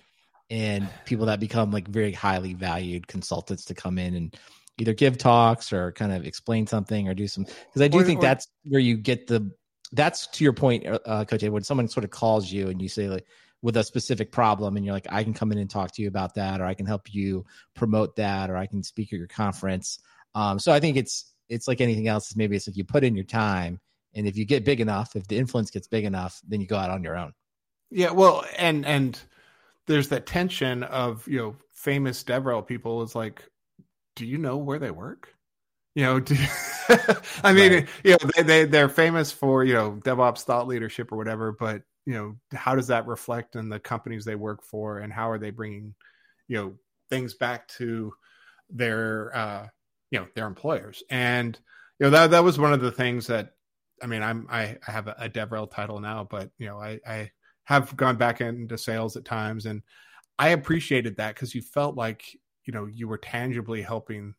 and people that become like very highly valued consultants to come in and either give talks or kind of explain something or do some. Because I do Or- think or- that's where you get the. That's to your point, uh, Coach. Ed, When someone sort of calls you and you say like with a specific problem, and you're like, I can come in and talk to you about that, or I can help you promote that, or I can speak at your conference. Um, so I think it's it's like anything else. Maybe it's like you put in your time, and if you get big enough, if the influence gets big enough, then you go out on your own. Yeah, well, and and there's that tension of you know famous DevRel people is like, do you know where they work? You know, do, I mean, Right. you know, they, they they're famous for you know DevOps thought leadership or whatever, but you know, how does that reflect in the companies they work for, and how are they bringing you know things back to their uh you know their employers? And you know that that was one of the things that I mean, I'm I, I have a, a DevRel title now, but you know, I I have gone back into sales at times and I appreciated that because you felt like, you know, you were tangibly helping,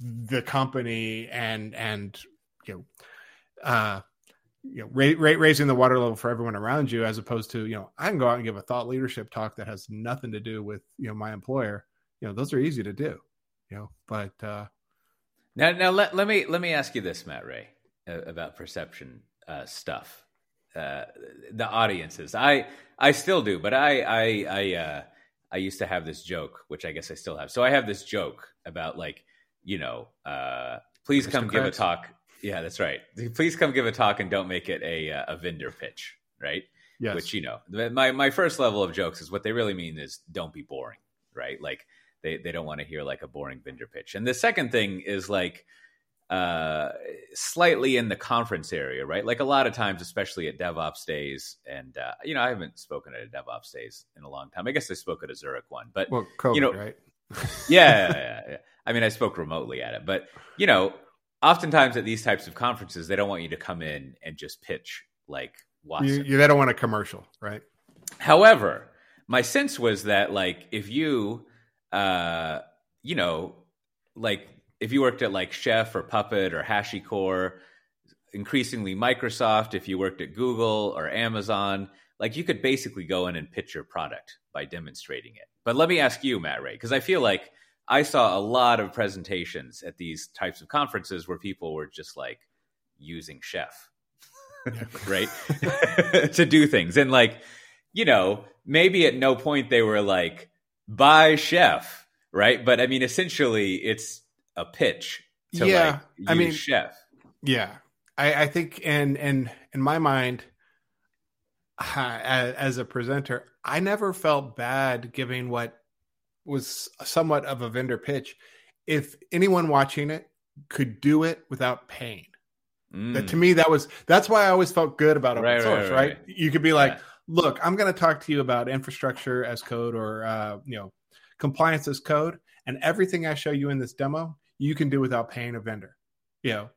the company and, and, you know, uh, you know, ra- ra- raising the water level for everyone around you, as opposed to, you know, I can go out and give a thought leadership talk that has nothing to do with, you know, my employer. You know, those are easy to do, you know, but, uh, Now, now let, let me let me ask you this, Matt Ray, uh, about perception uh, stuff. Uh, the audiences, I I still do, but I I I uh, I used to have this joke, which I guess I still have. So I have this joke about like you know, uh, please come give a talk. Yeah, that's right. Please come give a talk and don't make it a uh, a vendor pitch, right? yes. which you know my my first level of jokes is what they really mean is don't be boring right like they they don't want to hear like a boring vendor pitch and the second thing is like uh slightly in the conference area right like a lot of times especially at devops days and uh you know i haven't spoken at a devops days in a long time i guess i spoke at a zurich one but well, COVID, you know- right? yeah, yeah, yeah. I mean, I spoke remotely at it, but you know, oftentimes at these types of conferences, they don't want you to come in and just pitch like Watson. you, you, they don't want a commercial, right? However, my sense was that like if you uh you know like if you worked at like Chef or Puppet or HashiCorp, increasingly Microsoft, if you worked at Google or Amazon, like you could basically go in and pitch your product by demonstrating it. But let me ask you, Matt Ray, because I feel like I saw a lot of presentations at these types of conferences where people were just like using Chef, right, to do things. And like, you know, maybe at no point they were like, buy Chef, right? But I mean, essentially, it's a pitch to Yeah, like use I mean- Chef. Yeah, I, I think, and, in in my mind, as a presenter, I never felt bad giving what was somewhat of a vendor pitch. If anyone watching it could do it without paying, that Mm. to me that was that's why I always felt good about open right, source. right, Right, right. You could be like, Yeah. look, I'm going to talk to you about infrastructure as code or uh, you know compliance as code, and everything I show you in this demo, you can do without paying a vendor. You know,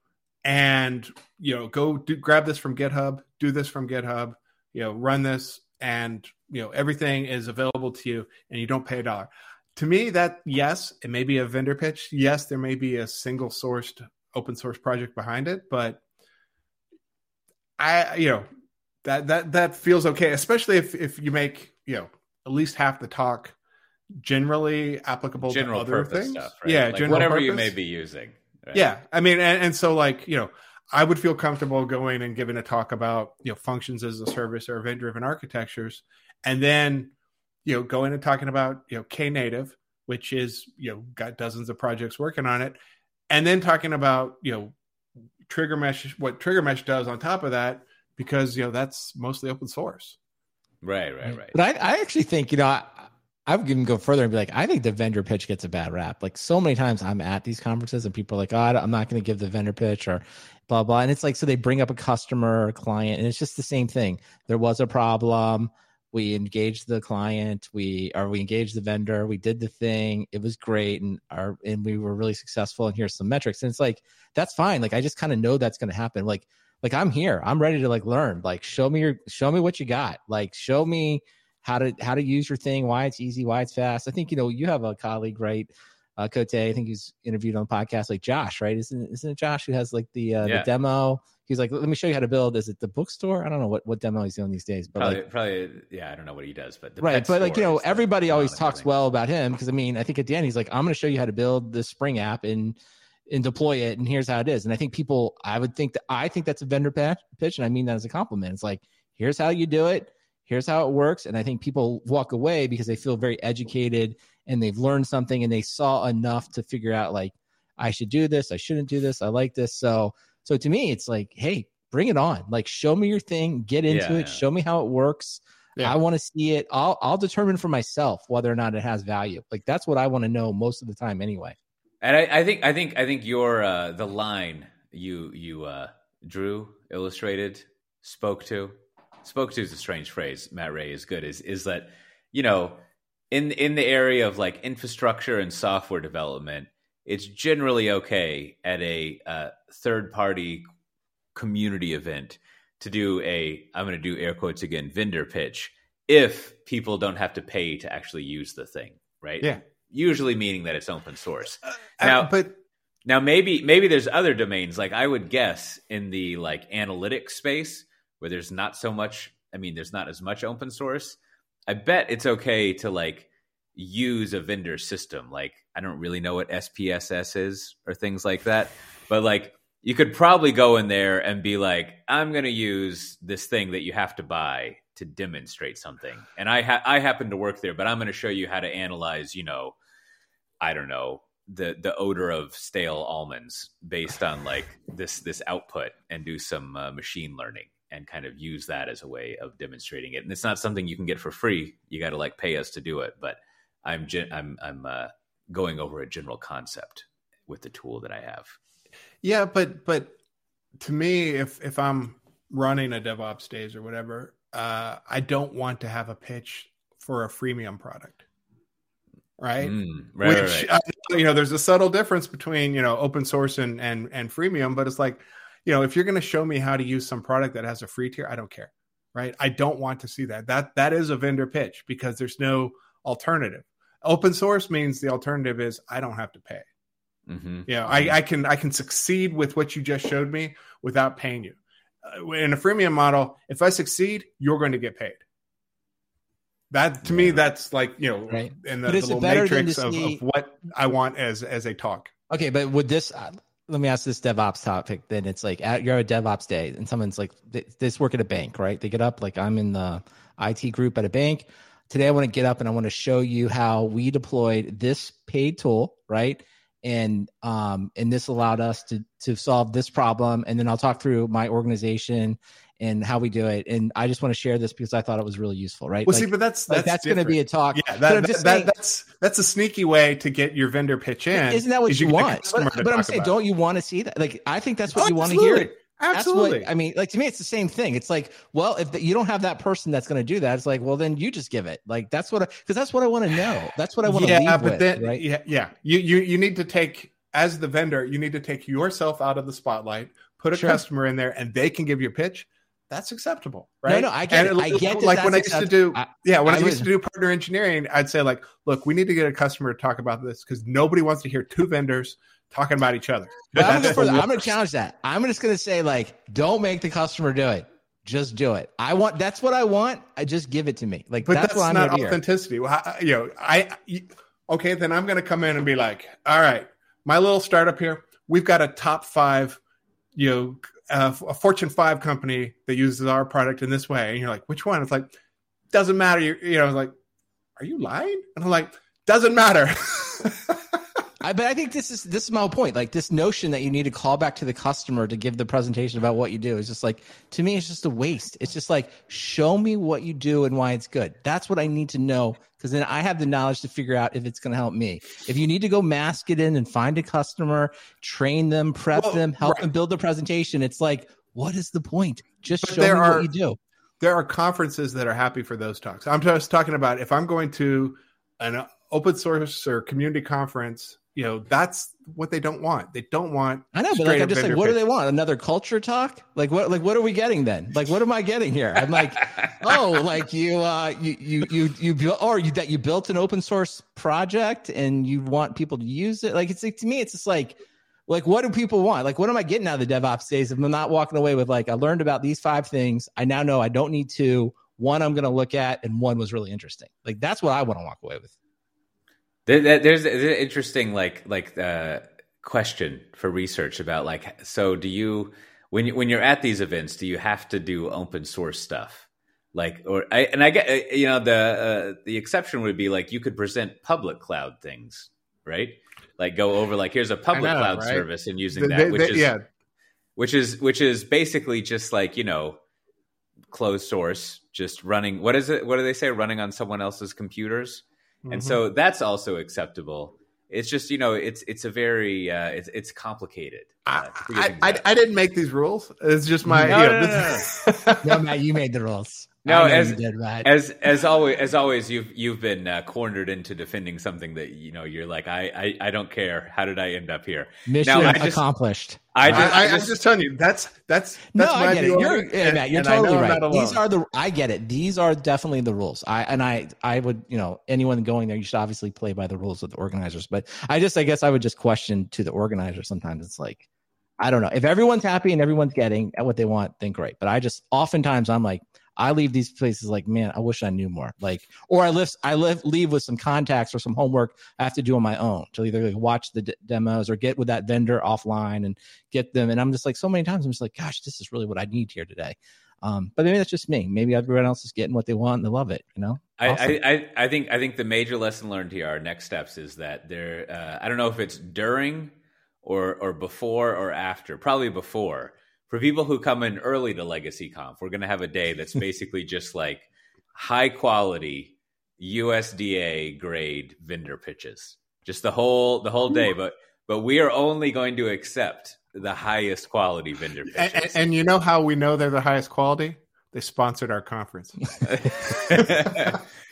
and you know, go do, grab this from GitHub, do this from GitHub, you know, run this, and you know, everything is available to you, and you don't pay a dollar. To me, that yes, it may be a vendor pitch. Yes, there may be a single sourced open source project behind it, but I, you know, that that that feels okay, especially if if you make you know at least half the talk generally applicable general to other purpose things. stuff, right? Yeah, like whatever you may be using. right? Yeah, I mean, and, and so like you know, I would feel comfortable going and giving a talk about you know functions as a service or event-driven architectures, and then you know going and talking about you know Knative, which is you know got dozens of projects working on it, and then talking about you know TriggerMesh, what TriggerMesh does on top of that, because you know that's mostly open source. right, right, right. But I, I actually think, you know, I, I would even go further and be like, I think the vendor pitch gets a bad rap. Like so many times I'm at these conferences and people are like, oh, I'm not going to give the vendor pitch or blah, blah. And it's like, so they bring up a customer or a client and it's just the same thing. There was a problem. We engaged the client. We, or we engaged the vendor. We did the thing. It was great. And our, and we were really successful. And here's some metrics. And it's like, that's fine. Like, I just kind of know that's going to happen. Like, like I'm here. I'm ready to like learn. Like, show me your, show me what you got. Like, show me how to how to use your thing, why it's easy, why it's fast. I think you know you have a colleague, right? uh, Cote. I think he's interviewed on the podcast, like Josh, right? Isn't isn't it Josh who has like the uh, Yeah. the demo? He's like, let me show you how to build. Is it the bookstore? I don't know what what demo he's doing these days, but Probably, like. probably, yeah. I don't know what he does, but the Right, but like you know, everybody always talks thing. well about him because I mean, I think at the end he's like, "I'm going to show you how to build the Spring app and and deploy it, and here's how it is." And I think people, I would think that I think that's a vendor pitch, and I mean that as a compliment. It's like, here's how you do it, here's how it works, and I think people walk away because they feel very educated and they've learned something and they saw enough to figure out like, I should do this, I shouldn't do this, I like this. So, so to me, it's like, hey, bring it on, like, show me your thing, get into Yeah, it, yeah. show me how it works. Yeah. I want to see it. I'll I'll determine for myself whether or not it has value. Like that's what I want to know most of the time anyway. And I, I think I think I think your uh, the line you you uh, drew, illustrated, spoke to, spoke to is a strange phrase. Matt Ray is good. Is is that you know in in the area of like infrastructure and software development, it's generally okay at a uh, third party community event to do a I'm going to do air quotes again vendor pitch if people don't have to pay to actually use the thing, right? Yeah. Usually meaning that it's open source. Uh, Now- but Now maybe maybe there's other domains like I would guess in the like analytics space where there's not so much I mean there's not as much open source. I bet it's okay to like use a vendor system like I don't really know what SPSS is or things like that, but like you could probably go in there and be like I'm going to use this thing that you have to buy to demonstrate something. And I ha- I happen to work there, but I'm going to show you how to analyze, you know, I don't know, the the odor of stale almonds based on like this this output and do some uh, machine learning and kind of use that as a way of demonstrating it and it's not something you can get for free you got to like pay us to do it but i'm i'm i'm uh, going over a general concept with the tool that i have Yeah, but but to me, if if I'm running a DevOps days or whatever, uh, I don't want to have a pitch for a freemium product, right? Mm, right, Which right. Know, you know, there's a subtle difference between you know open source and and and freemium, but it's like you know if you're going to show me how to use some product that has a free tier, I don't care, right? I don't want to see that. That that is a vendor pitch because there's no alternative. Open source means the alternative is I don't have to pay. Mhm. Yeah, I, I can I can succeed with what you just showed me without paying you. Uh, in a freemium model, if I succeed, you're going to get paid. That to me, that's like you know, Right. in the, But the is it little better matrix to of, see- of what I want as as a talk. Okay, but would this? Uh, let me ask this DevOps topic. Then it's like at, you're at a DevOps day, and someone's like, they, they work at a bank, right? They get up like I'm in the IT group at a bank. Today, I want to get up and I want to show you how we deployed this paid tool, right? And um, and this allowed us to to solve this problem. And then I'll talk through my organization and how we do it. And I just want to share this because I thought it was really useful, right? Well, Like- see, but that's like that's, that's going to be a talk. yeah. That, that, saying- that's that's a sneaky way to get your vendor pitch in. Isn't that what is you, the want? But, but I'm saying, don't you want to see that? Like, I think that's what you want to hear. Absolutely. what I mean. Like to me, it's the same thing. It's like, well, if the, you don't have that person that's going to do that, it's like, well, then you just give it. Like that's what because that's what I want to know. That's what I want to yeah, leave but with, then right? yeah, yeah. You you you need to take as the vendor, you need to take yourself out of the spotlight, put a Sure. customer in there, and they can give you a pitch. That's acceptable, right? no, I get And it. I get like when I used to do, yeah, when I, I used would- to do partner engineering, I'd say like, look, we need to get a customer to talk about this because nobody wants to hear two vendors talking about each other. But I'm That's going the to I'm to challenge that. I'm just going to say like, don't make the customer do it. Just do it. I want. That's what I want. I just give it to me. Like But that's, that's, not here to hear. authenticity. Well, I- You know, I okay. Then I'm going to come in and be like, all right, my little startup here. We've got a top five, you know, uh, a Fortune five company that uses our product in this way, and you're like, which one? It's like, doesn't matter. You, you know, I was like, are you lying? And I'm like, doesn't matter. I, but I think this is this is my whole point. Like this notion that you need to call back to the customer to give the presentation about what you do is just like to me, it's just a waste. It's just like show me what you do and why it's good. That's what I need to know because then I have the knowledge to figure out if it's going to help me. If you need to go mask it in and find a customer, train them, prep Well, them, help right. them build the presentation, it's like what is the point? Just But show me are- what you do. there are conferences that are happy for those talks. I'm just talking about if I'm going to an open source or community conference you know that's what they don't want. They don't want. I know, but like I'm just like, what pitch. do they want? Another culture talk? Like what? Like what are we getting then? Like what am I getting here? I'm like, oh, like you, uh, you, you, you, you built, or you that you built an open source project and you want people to use it. Like it's like to me, it's just like, like what do people want? Like what am I getting out of the DevOps days if I'm not walking away with like I learned about these five things. I now know I don't need to. One I'm going to look at, and one was really interesting. Like that's what I want to walk away with. There's an interesting like like uh, question for research about like so do you when you, when you're at these events do you have to do open source stuff like or I, and I get uh, you know the uh, the exception would be like you could present public cloud things right like go over like here's a public know, cloud right? service and using that which is yeah. which is which is basically just like you know closed source just running what is it what do they say running on someone else's computers mm-hmm. and so that's also acceptable. It's just you know it's it's a very uh, it's it's complicated. Uh, I, I, I, didn't make these rules. It's just my no, you know, no, no, no. no, Matt, you made the rules. No, as did, as as always, as always, you've you've been uh, cornered into defending something that you know you're like, I, I I don't care. How did I end up here? Mission now, just, accomplished. I just, I, am just telling you that's that's that's no, I get it. You're, yeah, Matt, you're totally right. These are the I get it. These are definitely the rules. I and I I would you know anyone going there, you should obviously play by the rules of the organizers. But I just I guess I would just question to the organizer. Sometimes it's like. I don't know. If everyone's happy and everyone's getting at what they want, then great. But I just oftentimes I'm like, I leave these places like, man, I wish I knew more. Like, or I live, I live, leave with some contacts or some homework I have to do on my own to either like watch the d- demos or get with that vendor offline and get them. And I'm just like, so many times I'm just like, gosh, this is really what I need here today. Um, but maybe that's just me. Maybe everyone else is getting what they want and they love it. You know. Awesome. I, I, I think I think the major lesson learned here, our next steps, is that there. Uh, I don't know if it's during or or before or after. Probably before for people who come in early to Legacy Conf, we're going to have a day that's basically just like high quality USDA grade vendor pitches, just the whole the whole day. But but we are only going to accept the highest quality vendor pitches. And, and you know how we know they're the highest quality? They sponsored our conference.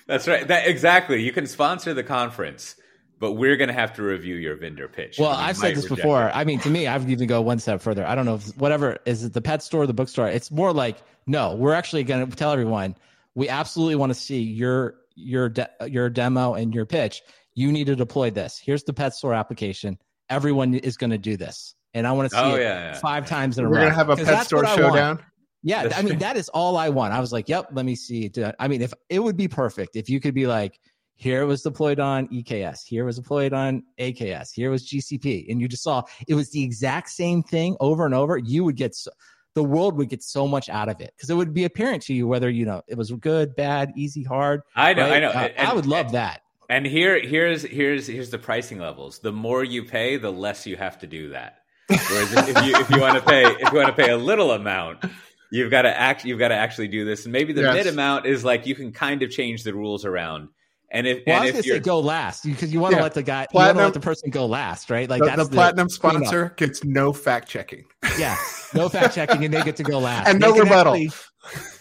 that's right. That exactly. You can sponsor the conference but we're going to have to review your vendor pitch. Well, I've said this before. It. I mean, to me, I've even go one step further. I don't know if whatever is it the pet store, the bookstore. It's more like no, we're actually going to tell everyone we absolutely want to see your your de- your demo and your pitch. You need to deploy this. Here's the pet store application. Everyone is going to do this, and I want to see oh, it yeah, yeah. five times in a row. We're going to have a pet store showdown. Yeah, I mean that is all I want. I was like, "Yep, let me see." I mean, if it would be perfect if you could be like, here it was deployed on EKS. Here it was deployed on AKS. Here was GCP. And you just saw it was the exact same thing over and over. You would get so, the world would get so much out of it because it would be apparent to you whether you know it was good, bad, easy, hard. I know, right? I know. Uh, and, I would love and, that. And here, here's here's here's the pricing levels. The more you pay, the less you have to do that. Whereas if you if you want to pay if you want to pay a little amount, you've got to act you've got to actually do this. And maybe the yes. mid amount is like you can kind of change the rules around and if, well, and I was if gonna say go last because you want to yeah. let the guy, platinum, you want to let the person go last, right? Like the, that's the, the platinum sponsor gets no fact checking. Yeah, no fact checking, and they get to go last and they no rebuttal. Actually,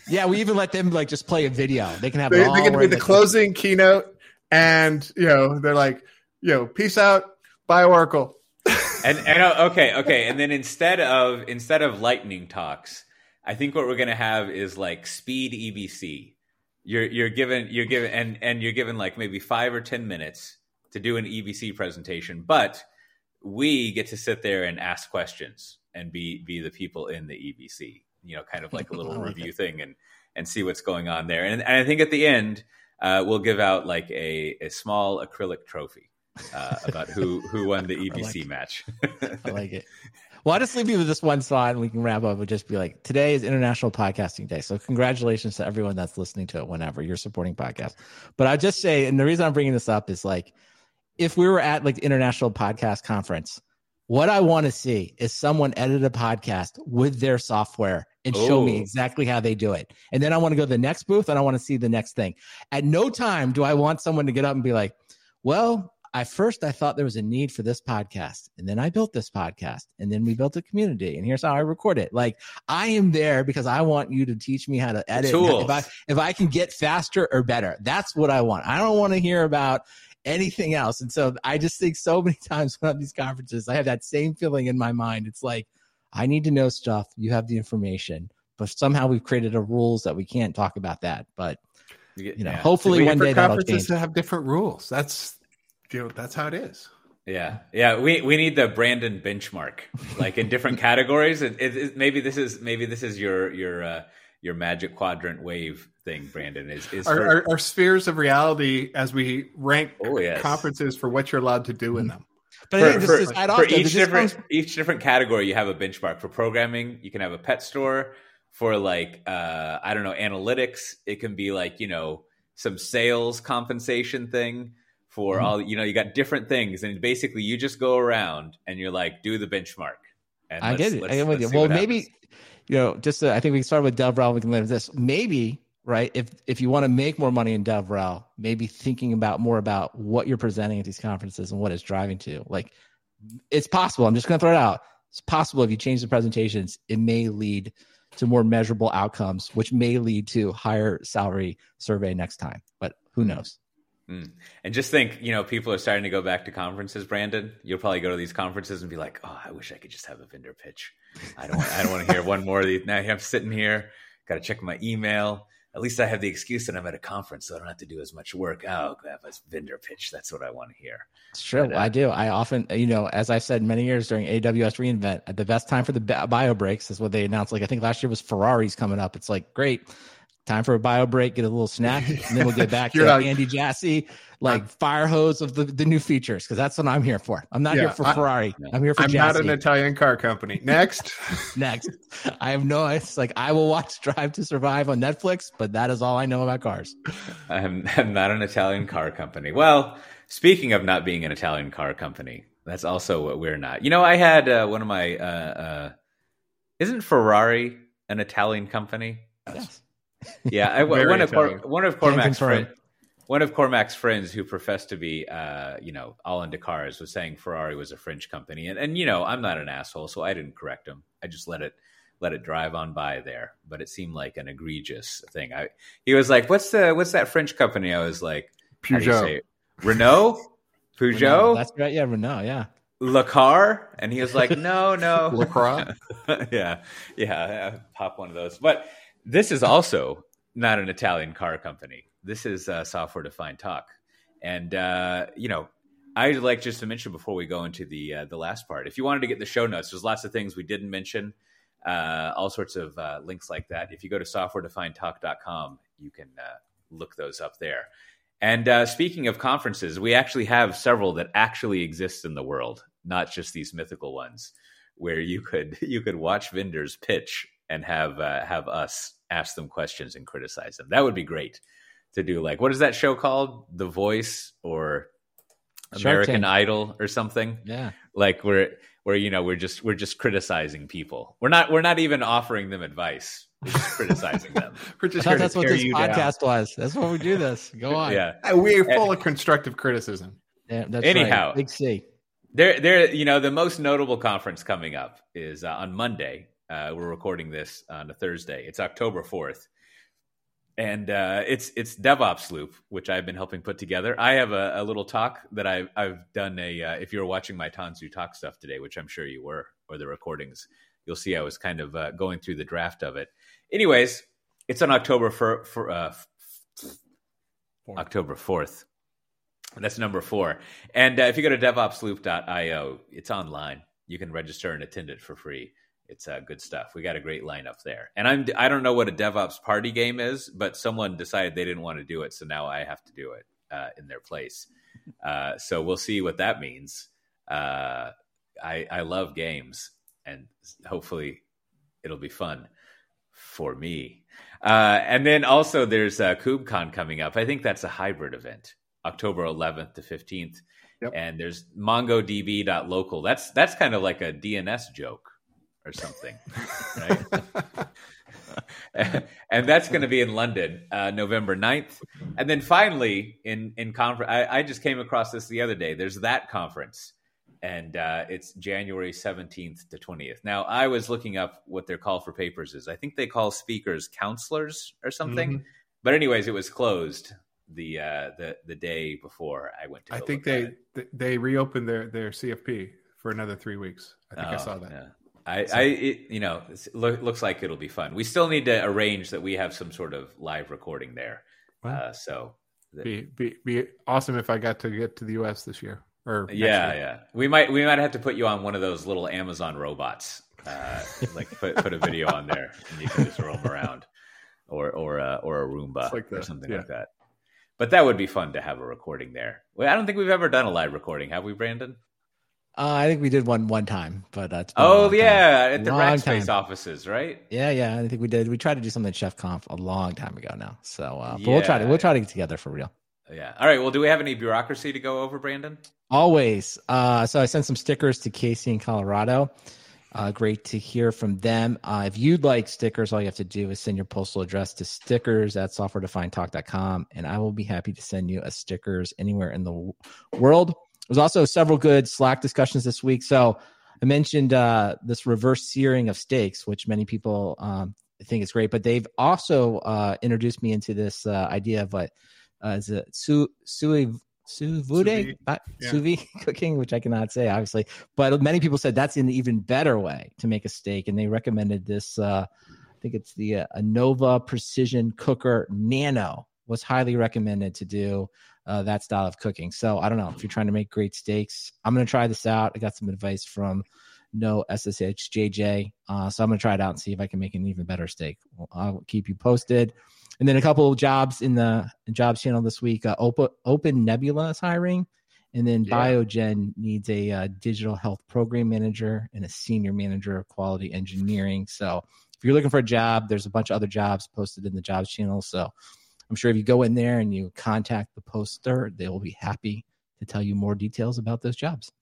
yeah, we even let them like just play a video. They can have they, they get to be the closing keynote, and you know they're like, you know, peace out, bye Oracle. and and uh, okay, okay, and then instead of instead of lightning talks, I think what we're gonna have is like speed EBC you're you're given you're given and and you're given like maybe five or ten minutes to do an EBC presentation, but we get to sit there and ask questions and be be the people in the EBC, you know, kind of like a little review it. thing and and see what's going on there. And, and I think at the end, uh, we'll give out like a, a small acrylic trophy uh, about who who won the EBC like match. I like it. Well, I'll just leave you with this one slide and we can wrap up and just be like, today is International Podcasting Day. So congratulations to everyone that's listening to it whenever you're supporting podcasts. But I just say, and the reason I'm bringing this up is like, if we were at like the International Podcast Conference, what I want to see is someone edit a podcast with their software and show me oh. exactly how they do it. And then I want to go to the next booth and I want to see the next thing. At no time do I want someone to get up and be like, well, I first I thought there was a need for this podcast, and then I built this podcast, and then we built a community, and here's how I record it. Like I am there because I want you to teach me how to edit. If I if I can get faster or better, that's what I want. I don't want to hear about anything else. And so I just think so many times when I'm at these conferences, I have that same feeling in my mind. It's like, I need to know stuff. You have the information, but somehow we've created a rules that we can't talk about that. But you know, yeah. hopefully one day that'll change. To have different rules. That's you know, that's how it is. Yeah, yeah. We we need the Brandon benchmark, like in different categories. It, it, it, maybe this is maybe this is your your uh, your magic quadrant wave thing, Brandon. Is is our, for... our, our, spheres of reality as we rank oh, yes. conferences for what you're allowed to do in them. But for, for, for each different comes... each different category, you have a benchmark. For programming, you can have a pet store. For like uh, I don't know analytics, it can be like you know some sales compensation thing. For mm-hmm. all you know, you got different things, and basically you just go around and you're like, do the benchmark. And I get it. I get it. Well, maybe happens. you know, just uh, I think we can start with DevRel. We can leave this. Maybe right? If if you want to make more money in DevRel, maybe thinking about more about what you're presenting at these conferences and what it's driving to. Like it's possible. I'm just going to throw it out. It's possible if you change the presentations, it may lead to more measurable outcomes, which may lead to higher salary survey next time. But who hmm. knows? Mm. And just think, you know, people are starting to go back to conferences. Brandon, you'll probably go to these conferences and be like, "Oh, I wish I could just have a vendor pitch. I don't, want, I don't want to hear one more of these." Now I'm sitting here, got to check my email at least I have the excuse that I'm at a conference, so I don't have to do as much work. Oh, I have a vendor pitch. That's what I want to hear. It's true. But, uh, I do. I often, you know, as I've said many years during AWS reInvent, at the best time for the bio breaks is what they announced. Like I think last year was Ferrari's coming up. It's like great time for a bio break, get a little snack, and then we'll get back to Andy Jassy, like fire hose of the, the new features, because that's what I'm here for. I'm not yeah, here for I, Ferrari. I'm here for I'm Jassy. not an Italian car company. Next. Next. I have no, it's like I will watch Drive to Survive on Netflix, but that is all I know about cars. I'm, I'm not an Italian car company. Well, speaking of not being an Italian car company, that's also what we're not. You know, I had uh, one of my, uh, uh, isn't Ferrari an Italian company? Yes. Yeah, I, one of Cor- one of Cormac's friends, one of Cormac's friends who professed to be, uh, you know, all into cars was saying Ferrari was a French company, and and you know, I'm not an asshole, so I didn't correct him. I just let it let it drive on by there. But it seemed like an egregious thing. I he was like, "What's the what's that French company?" I was like, Peugeot, Renault, Peugeot. Renault. That's right. Yeah, Renault. Yeah. Le car, and he was like, "No, no, Le yeah, yeah, pop one of those. But this is also not an Italian car company. This is software defined talk, and uh, you know, I'd like just to mention before we go into the uh, the last part. If you wanted to get the show notes, there's lots of things we didn't mention, uh, all sorts of uh, links like that. If you go to softwaredefinedtalk.com, you can uh, look those up there. And uh, speaking of conferences, we actually have several that actually exist in the world, not just these mythical ones, where you could you could watch vendors pitch and have uh, have us ask them questions and criticize them. That would be great to do. Like, what is that show called? The Voice or American Idol or something? Yeah, like we're where you know we're just we're just criticizing people. We're not we're not even offering them advice. We're just criticizing them. we're just that's what this podcast down. was. That's why we do this. Go on. yeah, we're full of constructive criticism. Yeah, that's Anyhow, right. Big C. There, there. You know, the most notable conference coming up is uh, on Monday, uh, we're recording this on a Thursday. It's October fourth, and uh, it's it's DevOps Loop, which I've been helping put together. I have a, a little talk that I've I've done a. Uh, if you were watching my Tanzu talk stuff today, which I'm sure you were, or the recordings, you'll see I was kind of uh, going through the draft of it. Anyways, it's on October for for uh, October fourth. That's number four. And uh, if you go to DevOpsLoop.io, it's online. You can register and attend it for free it's uh, good stuff. We got a great lineup there, and I'm I don't know what a DevOps party game is, but someone decided they didn't want to do it, so now I have to do it uh, in their place. Uh, so we'll see what that means. Uh, I I love games, and hopefully it'll be fun for me. Uh, and then also there's uh, KubeCon coming up. I think that's a hybrid event, October 11th to 15th. Yep. And there's MongoDB.local. That's that's kind of like a DNS joke or something, right? and that's going to be in London, uh, November 9th. And then finally, in in conference, I, I, just came across this the other day. There's that conference, and uh, it's January 17th to 20th. Now, I was looking up what their call for papers is. I think they call speakers counselors or something. Mm-hmm. But anyways, it was closed the uh, the the day before I went to. I think they th- they reopened their their CFP for another three weeks. I think I Oh, saw that. yeah. I, I, it, you know, it looks like it'll be fun. We still need to arrange that we have some sort of live recording there. Well, Uh, so, the- Be, be be awesome if I got to get to the U.S. this year. Or yeah, year. yeah, we might we might have to put you on one of those little Amazon robots, uh, like put put a video on there and you can just roam around, or or uh, or a Roomba like or something yeah. like that. But that would be fun to have a recording there. Well, I don't think we've ever done a live recording, have we, Brandon? Uh, I think we did one one time, but uh, a Oh long time. yeah, at the Rackspace offices, right? yeah, yeah. I think we did. We tried to do something at Chef Conf a long time ago now. So, uh, but we'll try to we'll try to get together for real. Yeah. All right. Well, do we have any bureaucracy to go over, Brandon? Always. Uh, so I sent some stickers to Casey in Colorado. Uh, great to hear from them. Uh, if you'd like stickers, all you have to do is send your postal address to stickers at softwaredefinedtalk.com, and I will be happy to send you a stickers anywhere in the world. There's also several good Slack discussions this week. So I mentioned uh, this reverse searing of steaks, which many people um, think is great, but they've also uh, introduced me into this uh, idea of what uh, is it su sous sous vide sous vide cooking, which I cannot say obviously, but many people said that's an even better way to make a steak, and they recommended this. Uh, I think it's the uh, Anova Precision Cooker Nano was highly recommended to do uh, that style of cooking. So I don't know if you're trying to make great steaks. I'm gonna try this out. I got some advice from no SSH JJ, uh, so I'm gonna try it out and see if I can make an even better steak. Well, I'll keep you posted. And then a couple of jobs in the jobs channel this week. Uh, Open, Open Nebula is hiring, and then Yeah. Biogen needs a uh, digital health program manager and a senior manager of quality engineering. So if you're looking for a job, there's a bunch of other jobs posted in the jobs channel. So I'm sure if you go in there and you contact the poster, they will be happy to tell you more details about those jobs.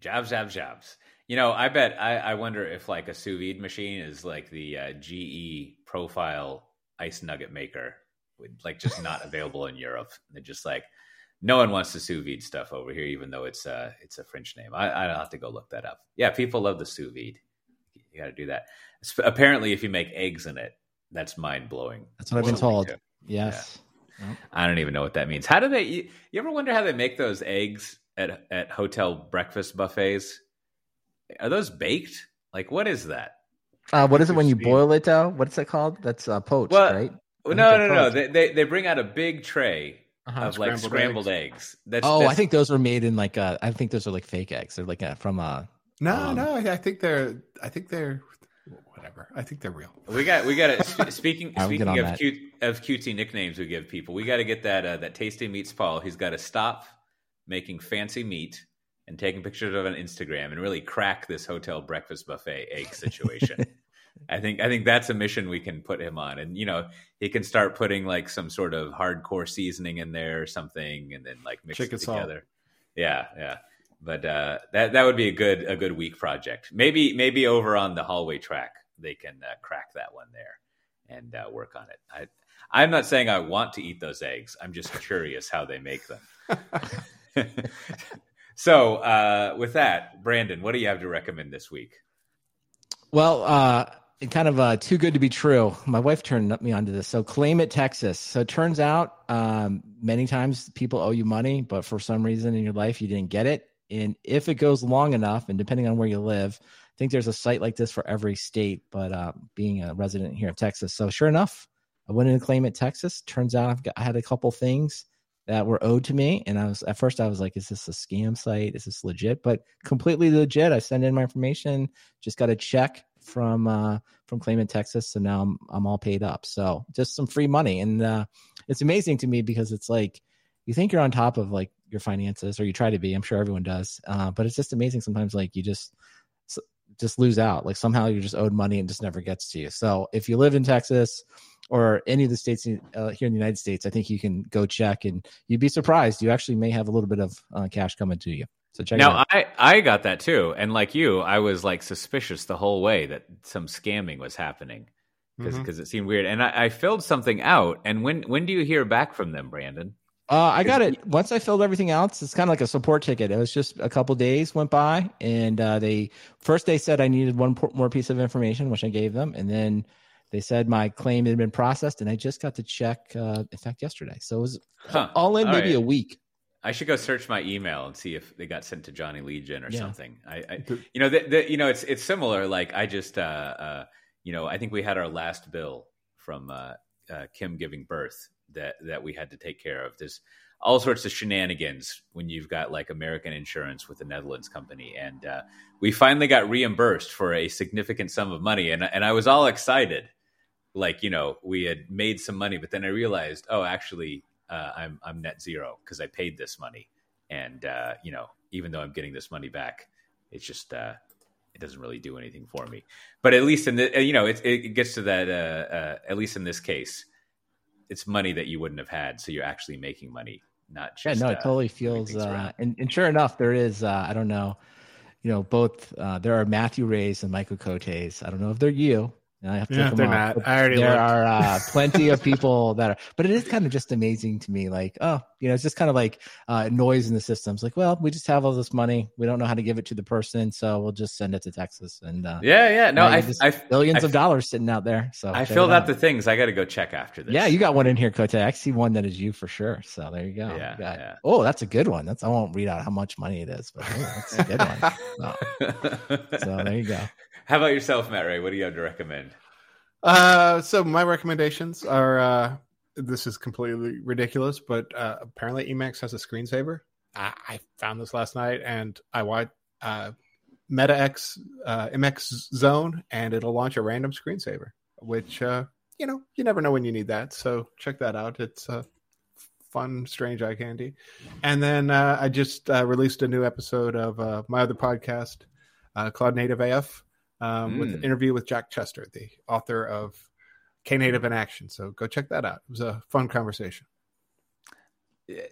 Jobs, jobs, jobs. You know, I bet. I, I wonder if like a sous vide machine is like the uh, GE profile ice nugget maker, with like just not available in Europe. They're just like no one wants the sous vide stuff over here, even though it's uh it's a French name. I I don't have to go look that up. Yeah, people love the sous vide. You got to do that. Sp- Apparently, if you make eggs in it, that's mind blowing. That's what I've been told. Yes. I don't even know what that means. How do they? You, you ever wonder how they make those eggs at at hotel breakfast buffets? Are those baked? Like, what is that? Uh, what is it when you boil it though? What's it called? That's uh, poached, Well, right? Well, think no, they're no, no. They, they they bring out a big tray Uh-huh. of like Scrambled scrambled eggs. That's, Oh, that's, I think those are made in like uh, I think those are like fake eggs. They're like uh from a No, Um, no. I, I think they're. I think they're. Whatever. I think they're real. we got we got to speaking I would get speaking of that. cute of cutesy nicknames we give people. We got to get that uh, that tasty meats Paul. He's got to stop making fancy meat and taking pictures of it on Instagram and really crack this hotel breakfast buffet egg situation. I think I think that's a mission we can put him on, and you know he can start putting like some sort of hardcore seasoning in there or something, and then like mix Chicken it salt. together. Yeah, yeah. But uh, that that would be a good a good week project. Maybe maybe over on the hallway track they can uh, crack that one there and uh, work on it. I I'm not saying I want to eat those eggs. I'm just curious how they make them. so uh, with that, Brandon, what do you have to recommend this week? Well, uh, kind of uh, too good to be true. My wife turned me onto this. So claim it, Texas. So it turns out um, many times people owe you money, but for some reason in your life you didn't get it. And if it goes long enough, and depending on where you live, I think there's a site like this for every state. But uh, being a resident here of Texas, so sure enough, I went in claim it, Texas. Turns out I've got, I had a couple things that were owed to me, and I was at first I was like, "Is this a scam site? Is this legit?" But completely legit. I sent in my information, just got a check from uh from claim it texas so now i'm i'm all paid up so just some free money and uh it's amazing to me because it's like you think you're on top of like your finances or you try to be i'm sure everyone does uh but it's just amazing sometimes like you just just lose out like somehow you're just owed money and just never gets to you so if you live in texas or any of the states uh, here in the united states i think you can go check and you'd be surprised you actually may have a little bit of uh, cash coming to you so check it Now I I got that too, and like you, I was like suspicious the whole way that some scamming was happening because Mhm. it seemed weird. And I, I filled something out. And when when do you hear back from them, Brandon? Uh, I got it. Once I filled everything out, it's kind of like a support ticket. It was just a couple days went by, and uh, they first they said I needed one more piece of information, which I gave them, and then they said my claim had been processed, and I just got to check. Uh, in fact, yesterday, so it was Huh. all in All maybe right. a week. I should go search my email and see if they got sent to Johnny Legion or Yeah. something. I, I you know, the, the, you know, it's it's similar. Like I just, uh, uh, you know, I think we had our last bill from uh, uh, Kim giving birth that that we had to take care of. There's all sorts of shenanigans when you've got like American insurance with the Netherlands company, and uh, we finally got reimbursed for a significant sum of money, and and I was all excited, like you know, we had made some money, but then I realized, oh, actually, uh, I'm I'm net zero because I paid this money, and uh, you know, even though I'm getting this money back, it's just uh, it doesn't really do anything for me. But at least in the you know, it, it gets to that. Uh, uh, at least in this case, it's money that you wouldn't have had, so you're actually making money, not just. Yeah, no, uh, it totally feels. Uh, and, and sure enough, there is. Uh, I don't know. You know, both uh, there are Matthew Rays and Michael Cotes. I don't know if they're you. I have to Yeah, look them they're up, not. but I already there looked. are uh, plenty of people that are, but it is kind of just amazing to me. Like, oh, you know, it's just kind of like uh, noise in the system. It's like, well, we just have all this money. We don't know how to give it to the person, so we'll just send it to Texas and uh, Yeah, yeah. No, I, just- I, billions I- of dollars sitting out there. So I check filled it out the things. I got to go check after this. yeah, you got one in here, Cote. I see one that is you for sure. So there you go. Yeah, You got- yeah. Oh, that's a good one. That's I won't read out how much money it is, but oh, that's a good one. So, so there you go. How about yourself, Matt Ray? What do you have to recommend? Uh, so my recommendations are uh, this is completely ridiculous, but uh, apparently Emacs has a screensaver. I, I found this last night, and I watched uh, MetaX uh, MX Zone, and it'll launch a random screensaver, which uh, you know you never know when you need that. So check that out. It's uh, fun, strange eye candy. And then uh, I just uh, released a new episode of uh, my other podcast, uh, Cloud Native AF, um, with Mm. an interview with Jacques Chester, the author of Knative in Action. So go check that out. It was a fun conversation.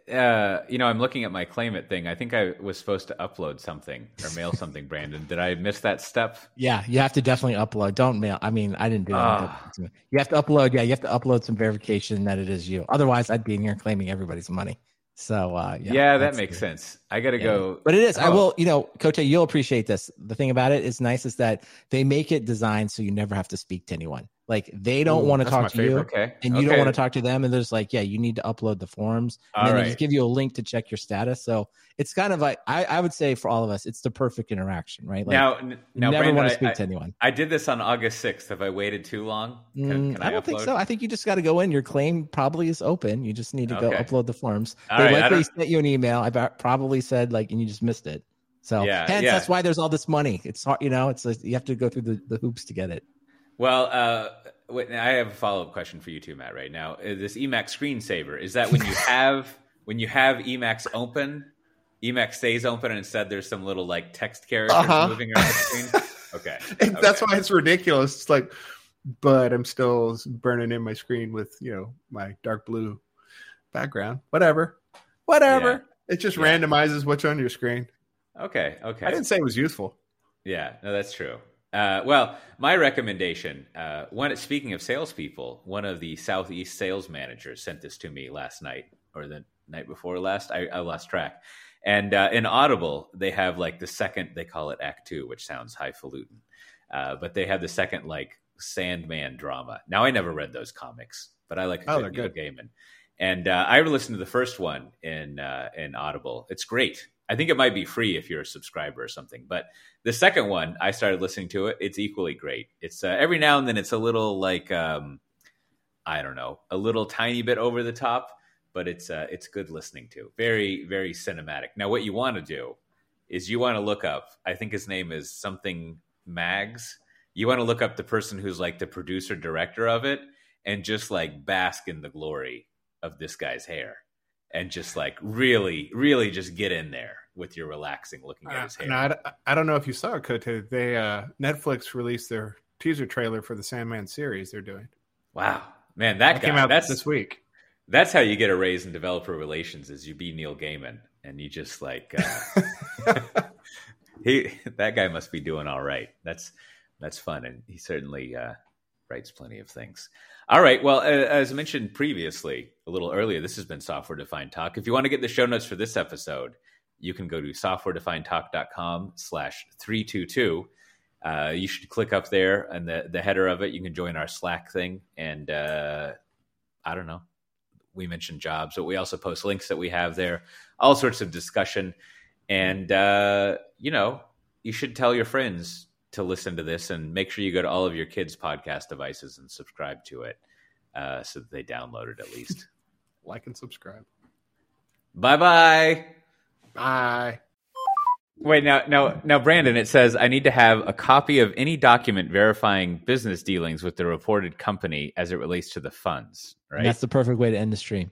Uh, you know, I'm looking at my claim it thing. I think I was supposed to upload something or mail something, Brandon. Did I miss that step? Yeah, you have to definitely upload. Don't mail. I mean, I didn't do it. Ah. You have to upload. Yeah, you have to upload some verification that it is you. Otherwise, I'd be in here claiming everybody's money. So uh, yeah, Yeah, that makes the- sense. I got to Yeah. go. But it is. I Oh. will. You know, Cote, you'll appreciate this. The thing about it is nice is that they make it designed so you never have to speak to anyone. Like they don't Ooh, want to talk to you. Okay. and you okay. don't want to talk to them and there's like yeah you need to upload the forms. And then they just give you a link to check your status. So it's kind of like i, I would say for all of us it's the perfect interaction right? Like now, now, never Brandon, want to speak I, to anyone. I did this on August 6th. Have I waited too long? Can, Mm, can I, don't think so. I think you just got to go in. Your claim probably is open. You just need to go upload the forms. All they right, likely sent you an email. I probably said like and you just missed it. So Yeah, hence yeah. that's why there's all this money. It's hard you know it's like you have to go through the, the hoops to get it Well, uh, I have a follow up question for you too, Matt. Right now, Uh, this Emacs screensaver is that when you have when you have Emacs open, Emacs stays open, and instead there's some little like text characters Uh-huh. moving around the screen. Okay, And That's okay. why it's ridiculous. It's like, but I'm still burning in my screen with you know my dark blue background. Whatever, whatever. Yeah. It just Yeah. randomizes what's on your screen. Okay, okay. I didn't say it was useful. Yeah, no, that's true. Uh, well, my recommendation, uh, one speaking of salespeople, one of the Southeast sales managers sent this to me last night or the night before last. I, I lost track. And uh, in Audible, they have like the second, they call it Act Two, which sounds highfalutin. Uh, but they have the second like Sandman drama. Now, I never read those comics, but I like a Oh, good they're Neil Gaiman. And uh, I listened to the first one in uh, in Audible. It's great. I think it might be free if you're a subscriber or something. But the second one, I started listening to it. It's equally great. It's uh, every now and then it's a little like um, I don't know, a little tiny bit over the top, but it's uh, it's good listening to. Very very cinematic. Now, what you want to do is you want to look up. I think his name is something Maggs. You want to look up the person who's like the producer director of it, and just like bask in the glory of this guy's hair, and just like really really just get in there with your relaxing looking at Uh, his hair. and I, I don't know if you saw it, Cote. They uh, Netflix released their teaser trailer for the Sandman series they're doing. Wow, man, that, That guy. came out that's this week. That's how you get a raise in developer relations. Is you be Neil Gaiman and you just like uh, he that guy must be doing all right. That's that's fun, and he certainly uh, writes plenty of things. All right. Well, as mentioned previously, a little earlier, this has been Software Defined Talk. If you want to get the show notes for this episode, you can go to softwaredefinedtalk.com slash 322. uh, you should click up there and the the header of it. You can join our Slack thing, and uh, I don't know. We mentioned jobs, but we also post links that we have there, all sorts of discussion, and uh, you know, you should tell your friends to listen to this, and make sure you go to all of your kids' podcast devices and subscribe to it, uh, so that they download it at least. Like and subscribe. bye bye. Bye. Wait now, now, now, Brandon. It says I need to have a copy of any document verifying business dealings with the reported company as it relates to the funds. And Right? that's the perfect way to end the stream.